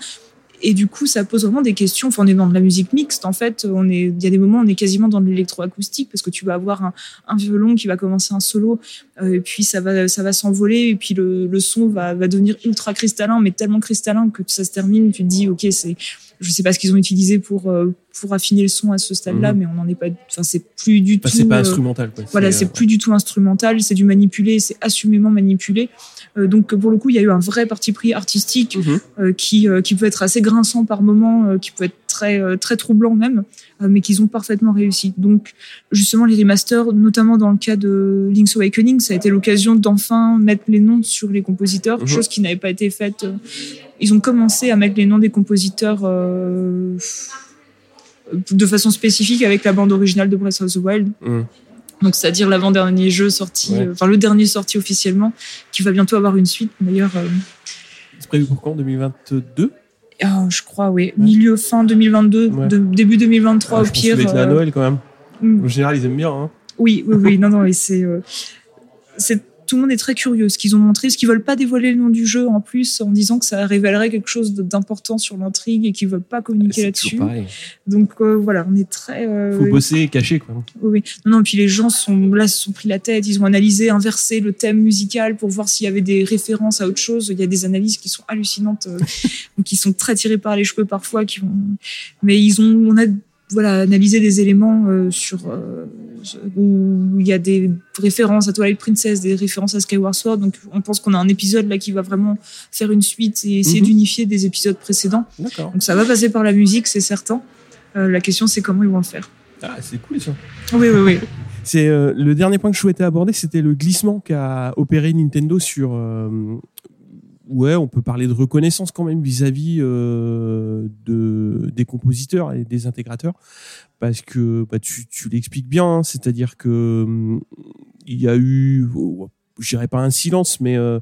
Et du coup, ça pose vraiment des questions. Enfin, on est dans de la musique mixte, en fait. On est, il y a des moments, on est quasiment dans de l'électroacoustique parce que tu vas avoir un, un, violon qui va commencer un solo, euh, et puis ça va, ça va s'envoler, et puis le, le son va, va devenir ultra cristallin, mais tellement cristallin que ça se termine. Tu te dis, ok, c'est, je sais pas ce qu'ils ont utilisé pour euh, pour affiner le son à ce stade-là, Mhm. mais on n'en est pas. Enfin, c'est plus du Enfin, tout. c'est pas euh, instrumental. Quoi. voilà, euh, c'est plus du tout instrumental, c'est du manipulé, c'est assumément manipulé. Euh, donc pour le coup, il y a eu un vrai parti pris artistique Mhm. euh, qui euh, qui peut être assez grinçant par moment, euh, qui peut être très euh, très troublant même, euh, mais qu'ils ont parfaitement réussi. Donc justement les remasters, notamment dans le cas de Link's Awakening, ça a été l'occasion d'enfin mettre les noms sur les compositeurs, Mhm. chose qui n'avait pas été faite. Ils ont commencé à mettre les noms des compositeurs. euh, de façon spécifique avec la bande originale de Breath of the Wild. Mhm. Donc, c'est-à-dire l'avant-dernier jeu sorti, Ouais. euh, enfin le dernier sorti officiellement, qui va bientôt avoir une suite. D'ailleurs, euh, C'est prévu pour quand? 2022 ah, je crois, oui, milieu fin 2022, Ouais. de- début 2023 Ah, au je pense que pire. la euh, Noël quand même. mm, En général, ils aiment bien. Hein. oui, oui, oui, <laughs> non, non, c'est, euh, c'est tout le monde est très curieux. Ce qu'ils ont montré, ce qu'ils veulent pas dévoiler le nom du jeu en plus, en disant que ça révélerait quelque chose d'important sur l'intrigue et qu'ils veulent pas communiquer là-dessus. Donc euh, voilà, on est très. euh, Faut bosser et cacher. Quoi. Oui. Non, non, puis les gens sont là, se sont pris la tête, ils ont analysé, inversé le thème musical pour voir s'il y avait des références à autre chose. Il y a des analyses qui sont hallucinantes, euh, <laughs> qui sont très tirées par les cheveux parfois, qui vont. Mais ils ont, on a voilà analysé des éléments euh, sur euh, où il y a des références à Twilight Princess, des références à Skyward Sword. Donc on pense qu'on a un épisode là qui va vraiment faire une suite et essayer Mhm. d'unifier des épisodes précédents. Donc ça va passer par la musique, c'est certain. Euh, la question c'est comment ils vont le faire. Ah, c'est cool ça. Oui, oui, oui. C'est le dernier point que je souhaitais aborder, c'était le glissement qu'a opéré Nintendo sur. Ouais, on peut parler de reconnaissance quand même vis-à-vis euh, de des compositeurs et des intégrateurs, parce que bah, tu, tu l'expliques bien, hein, c'est-à-dire que hum, il y a eu, oh, je dirais pas un silence, mais euh,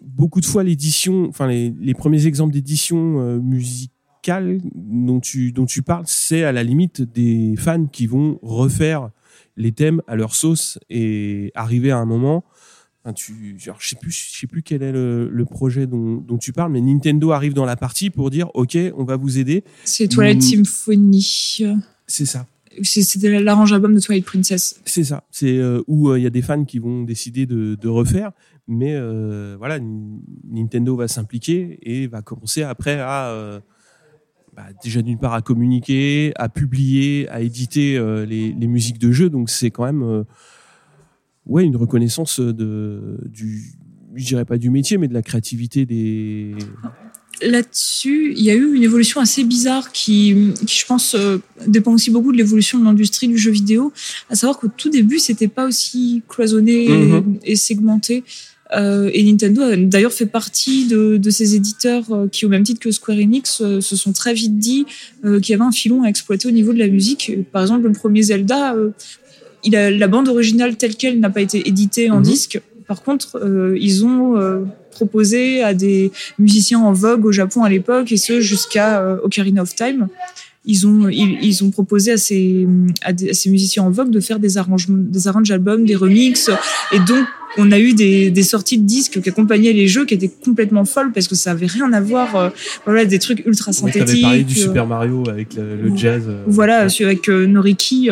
beaucoup de fois l'édition, enfin les, les premiers exemples d'édition euh, musicale dont tu dont tu parles, c'est à la limite des fans qui vont refaire les thèmes à leur sauce et arriver à un moment. Enfin, tu, genre, je sais plus, je sais plus quel est le, le projet dont, dont tu parles, mais Nintendo arrive dans la partie pour dire, ok, on va vous aider. C'est Twilight Mm. Symphony. C'est ça. C'est- C'était l'arrange album de Twilight Princess. C'est ça. C'est euh, où euh, il y a des fans qui vont décider de, de refaire, mais euh, voilà, Nintendo va s'impliquer et va commencer après à bah, déjà d'une part à communiquer, à publier, à éditer les, les musiques de jeu. Donc c'est quand même ouais une reconnaissance de du je dirais pas du métier, mais de la créativité des. Là-dessus, il y a eu une évolution assez bizarre qui, qui je pense, euh, dépend aussi beaucoup de l'évolution de l'industrie du jeu vidéo. À savoir qu'au tout début, c'était pas aussi cloisonné et- Mhm. et, segmenté. Euh, et Nintendo a d'ailleurs fait partie de, de ces éditeurs euh, qui, au même titre que Square Enix, euh, se sont très vite dit euh, qu'il y avait un filon à exploiter au niveau de la musique. Par exemple, le premier Zelda, il a, la bande originale telle qu'elle n'a pas été éditée en Mhm. disque. Par contre, euh, ils ont euh, proposé à des musiciens en vogue au Japon à l'époque, et ce jusqu'à euh, Ocarina of Time. Ils ont, ils, ils ont proposé à ces, à, des- à ces musiciens en vogue de faire des arrangements, des arranges d'albums, des remixes, et donc on a eu des, des sorties de disques qui accompagnaient les jeux qui étaient complètement folles parce que ça avait rien à voir, euh, voilà, des trucs ultra synthétiques. parlé du euh, Super Mario avec le, le jazz. euh, voilà, ouais. avec euh, Noriki,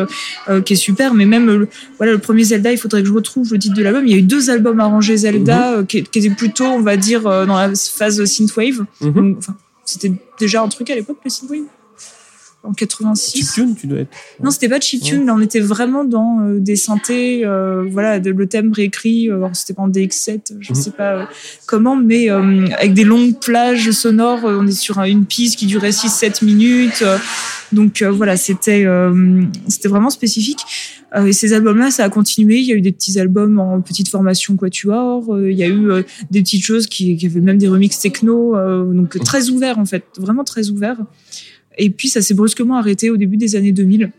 euh, qui est super, mais même le, voilà, le premier Zelda, il faudrait que je retrouve le titre de l'album. Il y a eu deux albums arrangés Zelda, euh, qui, qui étaient plutôt, on va dire, euh, dans la phase synthwave. Donc, enfin, c'était déjà un truc à l'époque, le synthwave? En 86 Chiptune, tu dois être. non, c'était pas chiptune. Là, on était vraiment dans euh, des synthés, euh, voilà, de- le thème réécrit. euh, c'était pas en DX7, je Mhm. sais pas euh, comment, mais avec des longues plages sonores. on est sur un- une piste qui durait 6-7 minutes. donc voilà, c'était c'était vraiment spécifique. Et ces albums-là, ça a continué. Il y a eu des petits albums en petite formation quatuor. il y a eu des petites choses qui, qui avaient même des remixes techno. donc très ouvert en fait, vraiment très ouvert. Et puis ça s'est brusquement arrêté au début des années 2000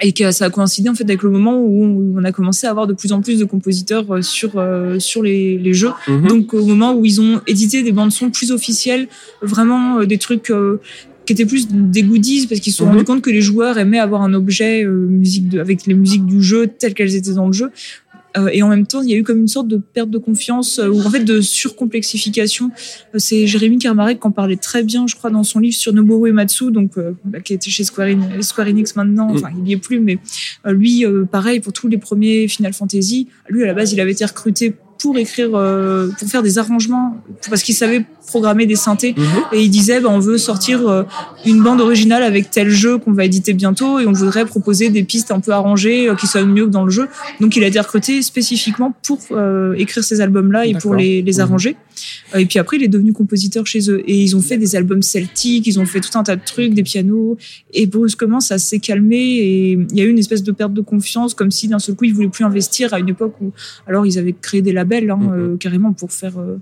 et que ça a coïncidé en fait avec le moment où on, a commencé à avoir de plus en plus de compositeurs euh, sur euh, sur les, les jeux. Mhm. Donc au moment où ils ont édité des bandes son plus officielles, vraiment euh, des trucs euh, qui étaient plus des goodies parce qu'ils se sont Mhm. rendus compte que les joueurs aimaient avoir un objet euh, musique de, avec les musiques du jeu telles qu'elles étaient dans le jeu. Euh, et en même temps, il y a eu comme une sorte de perte de confiance euh, ou en fait de surcomplexification. Euh, c'est Jérémy Karmarek qui en parlait très bien, je crois, dans son livre sur Nobuo Uematsu, donc bah, qui était chez Square, En- Square Enix maintenant. Enfin, il y est plus, mais lui, pareil pour tous les premiers Final Fantasy. Lui, à la base, il avait été recruté pour écrire, pour faire des arrangements, parce qu'ils savaient programmer des synthés. Mhm. Et ils disaient, bah, on veut sortir euh, une bande originale avec tel jeu qu'on va éditer bientôt, et on voudrait proposer des pistes un peu arrangées euh, qui sonnent mieux que dans le jeu. Donc il a été recruté spécifiquement pour euh, écrire ces albums-là et pour les, les Mhm. arranger. Et puis après, il est devenu compositeur chez eux. Et ils ont fait des albums celtiques, ils ont fait tout un tas de trucs, des pianos. Et brusquement, ça s'est calmé et il y a eu une espèce de perte de confiance, comme si d'un seul coup, ils voulaient plus investir à une époque où, alors ils avaient créé des labels, hein, Mhm. euh, carrément pour faire. euh,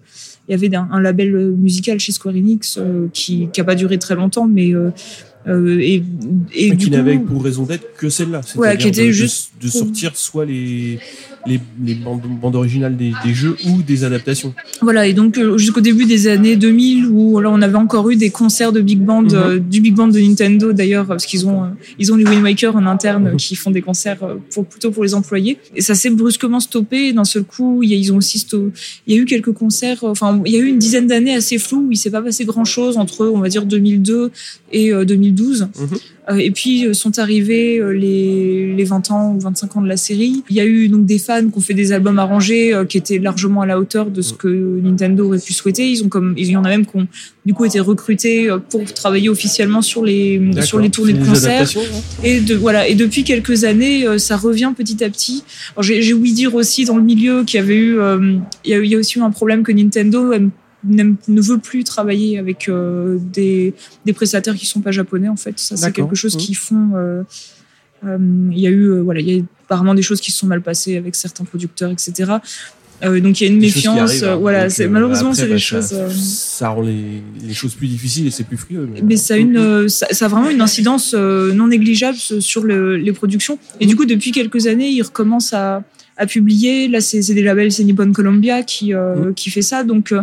il y avait un, un label euh, musical chez Square Enix euh, qui qui a pas duré très longtemps, mais euh, euh, et, et du qui n'avait pour raison d'être que celle-là. Ouais, C'est-à-dire qui était de, juste de, sortir soit les, les, les bandes, bandes originales des, des jeux ou des adaptations. Voilà, et donc euh, jusqu'au début des années 2000, où là on avait encore eu des concerts de big band, Mhm. euh, du big band de Nintendo d'ailleurs, parce qu'ils ont euh, ils ont les Wind Waker en interne Mhm. qui font des concerts pour plutôt pour les employés. Et ça s'est brusquement stoppé. D'un seul coup, il y a, ils ont aussi il y a eu quelques concerts. Enfin, il y a eu une dizaine d'années assez floues où il s'est pas passé grand chose entre on va dire 2002 et euh, 2012. Mhm. Euh, et puis euh, sont arrivés euh, les, les 20 ans ou 25 ans de la série. Il y a eu donc des fans qui ont fait des albums arrangés euh, qui étaient largement à la hauteur de ce que Nintendo aurait pu souhaiter. Ils ont comme il y en a même qui ont du coup été recrutés euh, pour travailler officiellement sur les sur les tournées de concerts. hein Et de, voilà. Et depuis quelques années, euh, ça revient petit à petit. J'ai ouï dire aussi dans le milieu qu'il y avait eu, euh, il y, a, a aussi eu un problème que Nintendo aime- ne veut plus travailler avec euh, des, des prestataires qui sont pas japonais. En fait, ça c'est quelque chose Mhm. qu'ils font. euh, euh, Il y a eu, voilà, il y a apparemment des choses qui se sont mal passées avec certains producteurs, etc. Euh, donc il y a une méfiance. arrivent, hein. voilà, Donc, euh, malheureusement c'est bah, les choses. euh, Ça rend les, les choses plus difficiles et c'est plus frieux. Mais, mais ça a, une, euh, ça, ça a vraiment une incidence non négligeable sur le- les productions. Et du coup, depuis quelques années, ils recommencent à, à publier. Là, c'est c'est des labels, c'est Nippon Columbia qui, euh, qui fait ça. Donc, euh,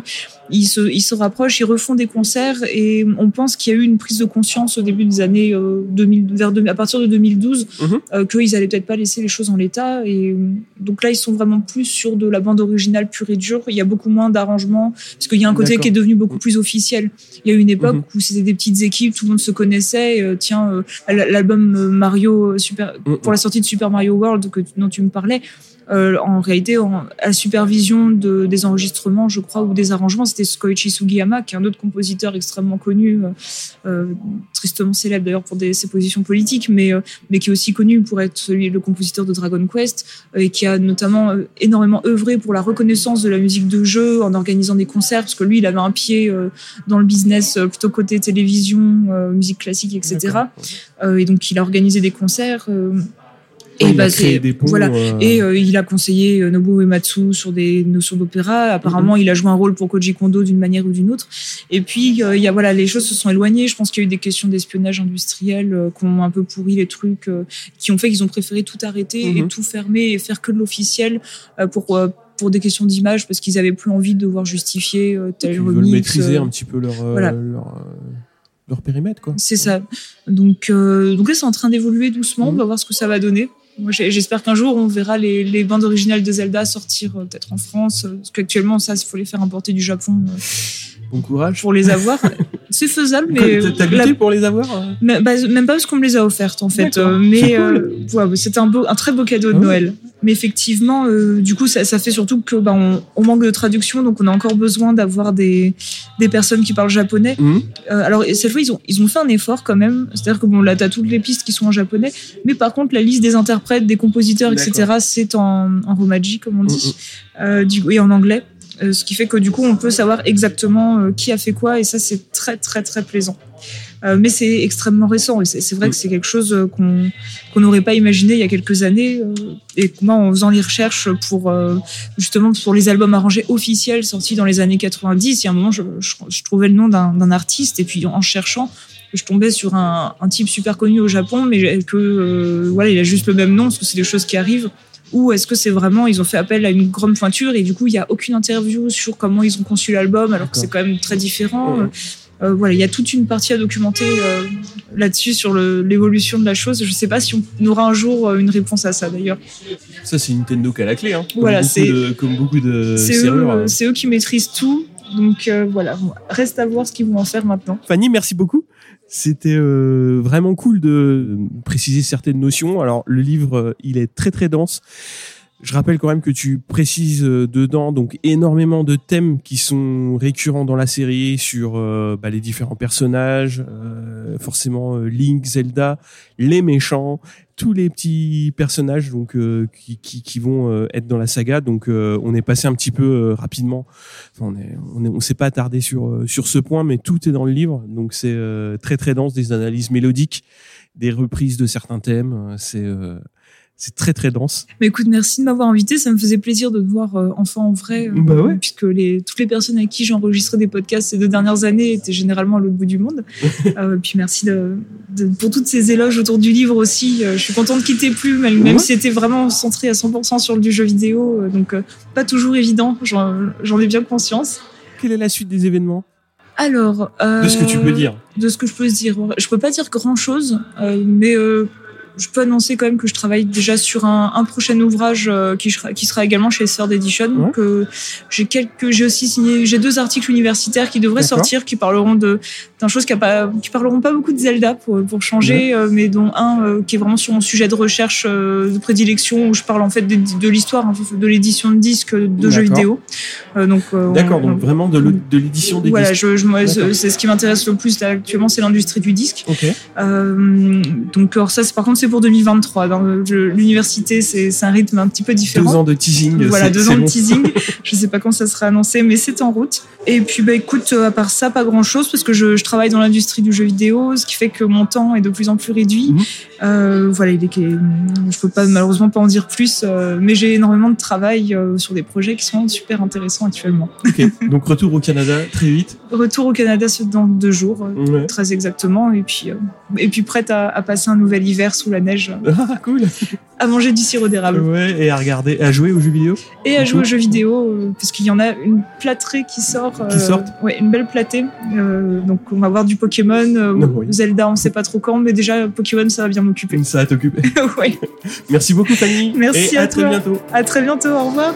ils, se, ils se rapprochent, ils refont des concerts et on pense qu'il y a eu une prise de conscience au début des années euh, 2000, vers à partir de 2012 Mhm. euh, qu'ils allaient peut-être pas laisser les choses en l'état. Et euh, donc là, ils sont vraiment plus sur de la bande originale pure et dure. Il y a beaucoup moins d'arrangements parce qu'il y a un côté qui est devenu beaucoup plus officiel. Il y a eu une époque Mhm. où c'était des petites équipes, tout le monde se connaissait. euh, tiens, euh, l- l'album Mario Super Mhm. pour la sortie de Super Mario World que, dont tu me parlais. Euh, en réalité, en, à la supervision de, des enregistrements, je crois, ou des arrangements, c'était Koichi Sugiyama, qui est un autre compositeur extrêmement connu, euh, euh, tristement célèbre d'ailleurs pour des, ses positions politiques, mais, euh, mais qui est aussi connu pour être celui, le compositeur de Dragon Quest, et qui a notamment énormément œuvré pour la reconnaissance de la musique de jeu en organisant des concerts, parce que lui, il avait un pied dans le business plutôt côté télévision, musique classique, etc. Et donc, il a organisé des concerts. Ouais, il a c'est- créé des ponts. voilà. euh, Et euh, il a conseillé euh, Nobuo Uematsu sur des notions d'opéra. Apparemment, il a joué un rôle pour Koji Kondo d'une manière ou d'une autre. Et puis, euh, il y a voilà, les choses se sont éloignées. Je pense qu'il y a eu des questions d'espionnage industriel qui ont un peu pourri les trucs, qui ont fait qu'ils ont préféré tout arrêter et Mhm. tout fermer et faire que de l'officiel pour pour des questions d'image parce qu'ils avaient plus envie de devoir justifier euh, et tel ils veulent maîtriser euh, un petit peu leur, euh, voilà. leur, leur périmètre. Quoi. c'est ça. Donc, donc là, c'est en train d'évoluer doucement. Mhm. On va voir ce que ça va donner. J'espère qu'un jour, on verra les, les bandes originales de Zelda sortir euh, peut-être en France. euh, Parce qu'actuellement, ça, il faut les faire importer du Japon euh, Bon courage. pour les avoir. <laughs> c'est faisable, mais T'as- T'as la- lutté pour les avoir euh? Mais- bah, même pas parce qu'on me les a offertes en fait. Euh, C'est mais cool. euh, ouais, c'était un beau, un très beau cadeau de Ah. Noël. Mais effectivement, euh, du coup, ça, ça fait surtout que bah, on, on manque de traduction, donc on a encore besoin d'avoir des, des personnes qui parlent japonais. Euh, alors cette fois, ils ont, ils ont fait un effort quand même. C'est-à-dire que bon, là, t'as toutes les pistes qui sont en japonais, mais par contre, la liste des interprètes, des compositeurs, etc., c'est en, en romaji, comme on dit, euh, du, et en anglais. Euh, ce qui fait que du coup, on peut savoir exactement euh, qui a fait quoi, et ça, c'est très, très, très plaisant. Euh, mais c'est extrêmement récent, et c'est vrai que c'est quelque chose qu'on n'aurait pas imaginé il y a quelques années. et moi, en faisant les recherches pour justement pour les albums arrangés officiels sortis dans les années 90, il y a un moment, je, trouvais le nom d'un artiste, et puis en cherchant, je tombais sur un, type super connu au Japon, mais que voilà, il a juste le même nom, parce que c'est des choses qui arrivent. Ou est-ce que c'est vraiment, ils ont fait appel à une grande pointure et du coup, il n'y a aucune interview sur comment ils ont conçu l'album, alors que c'est quand même très différent. Ouais. Euh, voilà, il y a toute une partie à documenter euh, là-dessus sur l'évolution de la chose. Je ne sais pas si on aura un jour euh, une réponse à ça d'ailleurs. Ça, c'est Nintendo qui a la clé. Hein. Comme Voilà, beaucoup c'est- de- Comme beaucoup de C'est eux, c'est eux qui maîtrisent tout. Donc euh, voilà, reste à voir ce qu'ils vont en faire maintenant. Fanny, merci beaucoup. C'était euh, vraiment cool de préciser certaines notions. Alors, le livre, euh, il est très très dense. Je rappelle quand même que tu précises euh, dedans donc énormément de thèmes qui sont récurrents dans la série sur euh, bah, les différents personnages, euh, forcément euh, Link, Zelda, les méchants, tous les petits personnages donc euh, qui, qui, qui vont euh, être dans la saga. Donc euh, on est passé un petit peu rapidement. On est on on s'est pas attardé sur sur ce point, mais tout est dans le livre. Donc c'est très très dense, des analyses mélodiques, des reprises de certains thèmes. C'est c'est très très dense. Mais écoute, merci de m'avoir invité. Ça me faisait plaisir de te voir euh, enfin en vrai. euh, Bah ouais. Puisque les, toutes les personnes avec qui j'ai enregistré des podcasts ces deux dernières années étaient généralement à l'autre bout du monde. <laughs> euh, puis merci de, de- pour toutes ces éloges autour du livre aussi. Je suis contente qu'il t'ait plu, même, si c'était vraiment centré à 100% sur le du jeu vidéo. Donc, pas toujours évident. J'en ai bien conscience. Quelle est la suite des événements? Alors. De ce que tu peux dire. de ce que je peux dire. Je peux pas dire grand chose, mais je peux annoncer quand même que je travaille déjà sur un, un prochain ouvrage euh, qui, sera, qui sera également chez Third Edition. Ouais. Donc euh, j'ai quelques, j'ai aussi signé, j'ai deux articles universitaires qui devraient sortir, qui parleront de d'un chose qui a pas, qui parleront pas beaucoup de Zelda pour pour changer, euh, mais dont un qui est vraiment sur mon sujet de recherche de prédilection où je parle en fait de, de l'histoire hein, de l'édition de disques de jeux vidéo. Donc D'accord, on- donc vraiment de l'édition des voilà, disques. je, je, c'est ce qui m'intéresse le plus là, actuellement, c'est l'industrie du disque. Euh, donc alors ça, c'est par contre, c'est pour 2023. Dans le- je- l'université, c'est un rythme un petit peu différent. Deux ans de teasing. Voilà, deux ans de teasing. <laughs> je sais pas quand ça sera annoncé, mais c'est en route. Et puis, bah, écoute, euh, à part ça, pas grand chose, parce que je, je travaille dans l'industrie du jeu vidéo, ce qui fait que mon temps est de plus en plus réduit. Mhm. Euh, voilà, il est, je peux pas, malheureusement pas en dire plus, euh, mais j'ai énormément de travail euh, sur des projets qui sont super intéressants actuellement. <laughs> Donc retour au Canada très vite. Retour au Canada dans deux jours, Ouais. très exactement, et puis, et puis prête à, à passer un nouvel hiver sous la neige, euh, <laughs> Ah, cool. à manger du sirop d'érable Ouais, et à regarder, à jouer aux jeux vidéo. et à jouer aux jeux vidéo, euh, parce qu'il y en a une plâtrée qui sort. Qui sort Ouais, une belle plâtrée. Euh, donc on va voir du Pokémon, euh, oui. Zelda, on sait pas trop quand, mais déjà Pokémon ça va bien m'occuper. Ça va t'occuper. <laughs> ouais. Merci beaucoup, Fanny. Merci et à à très toi. bientôt. À très bientôt, au revoir.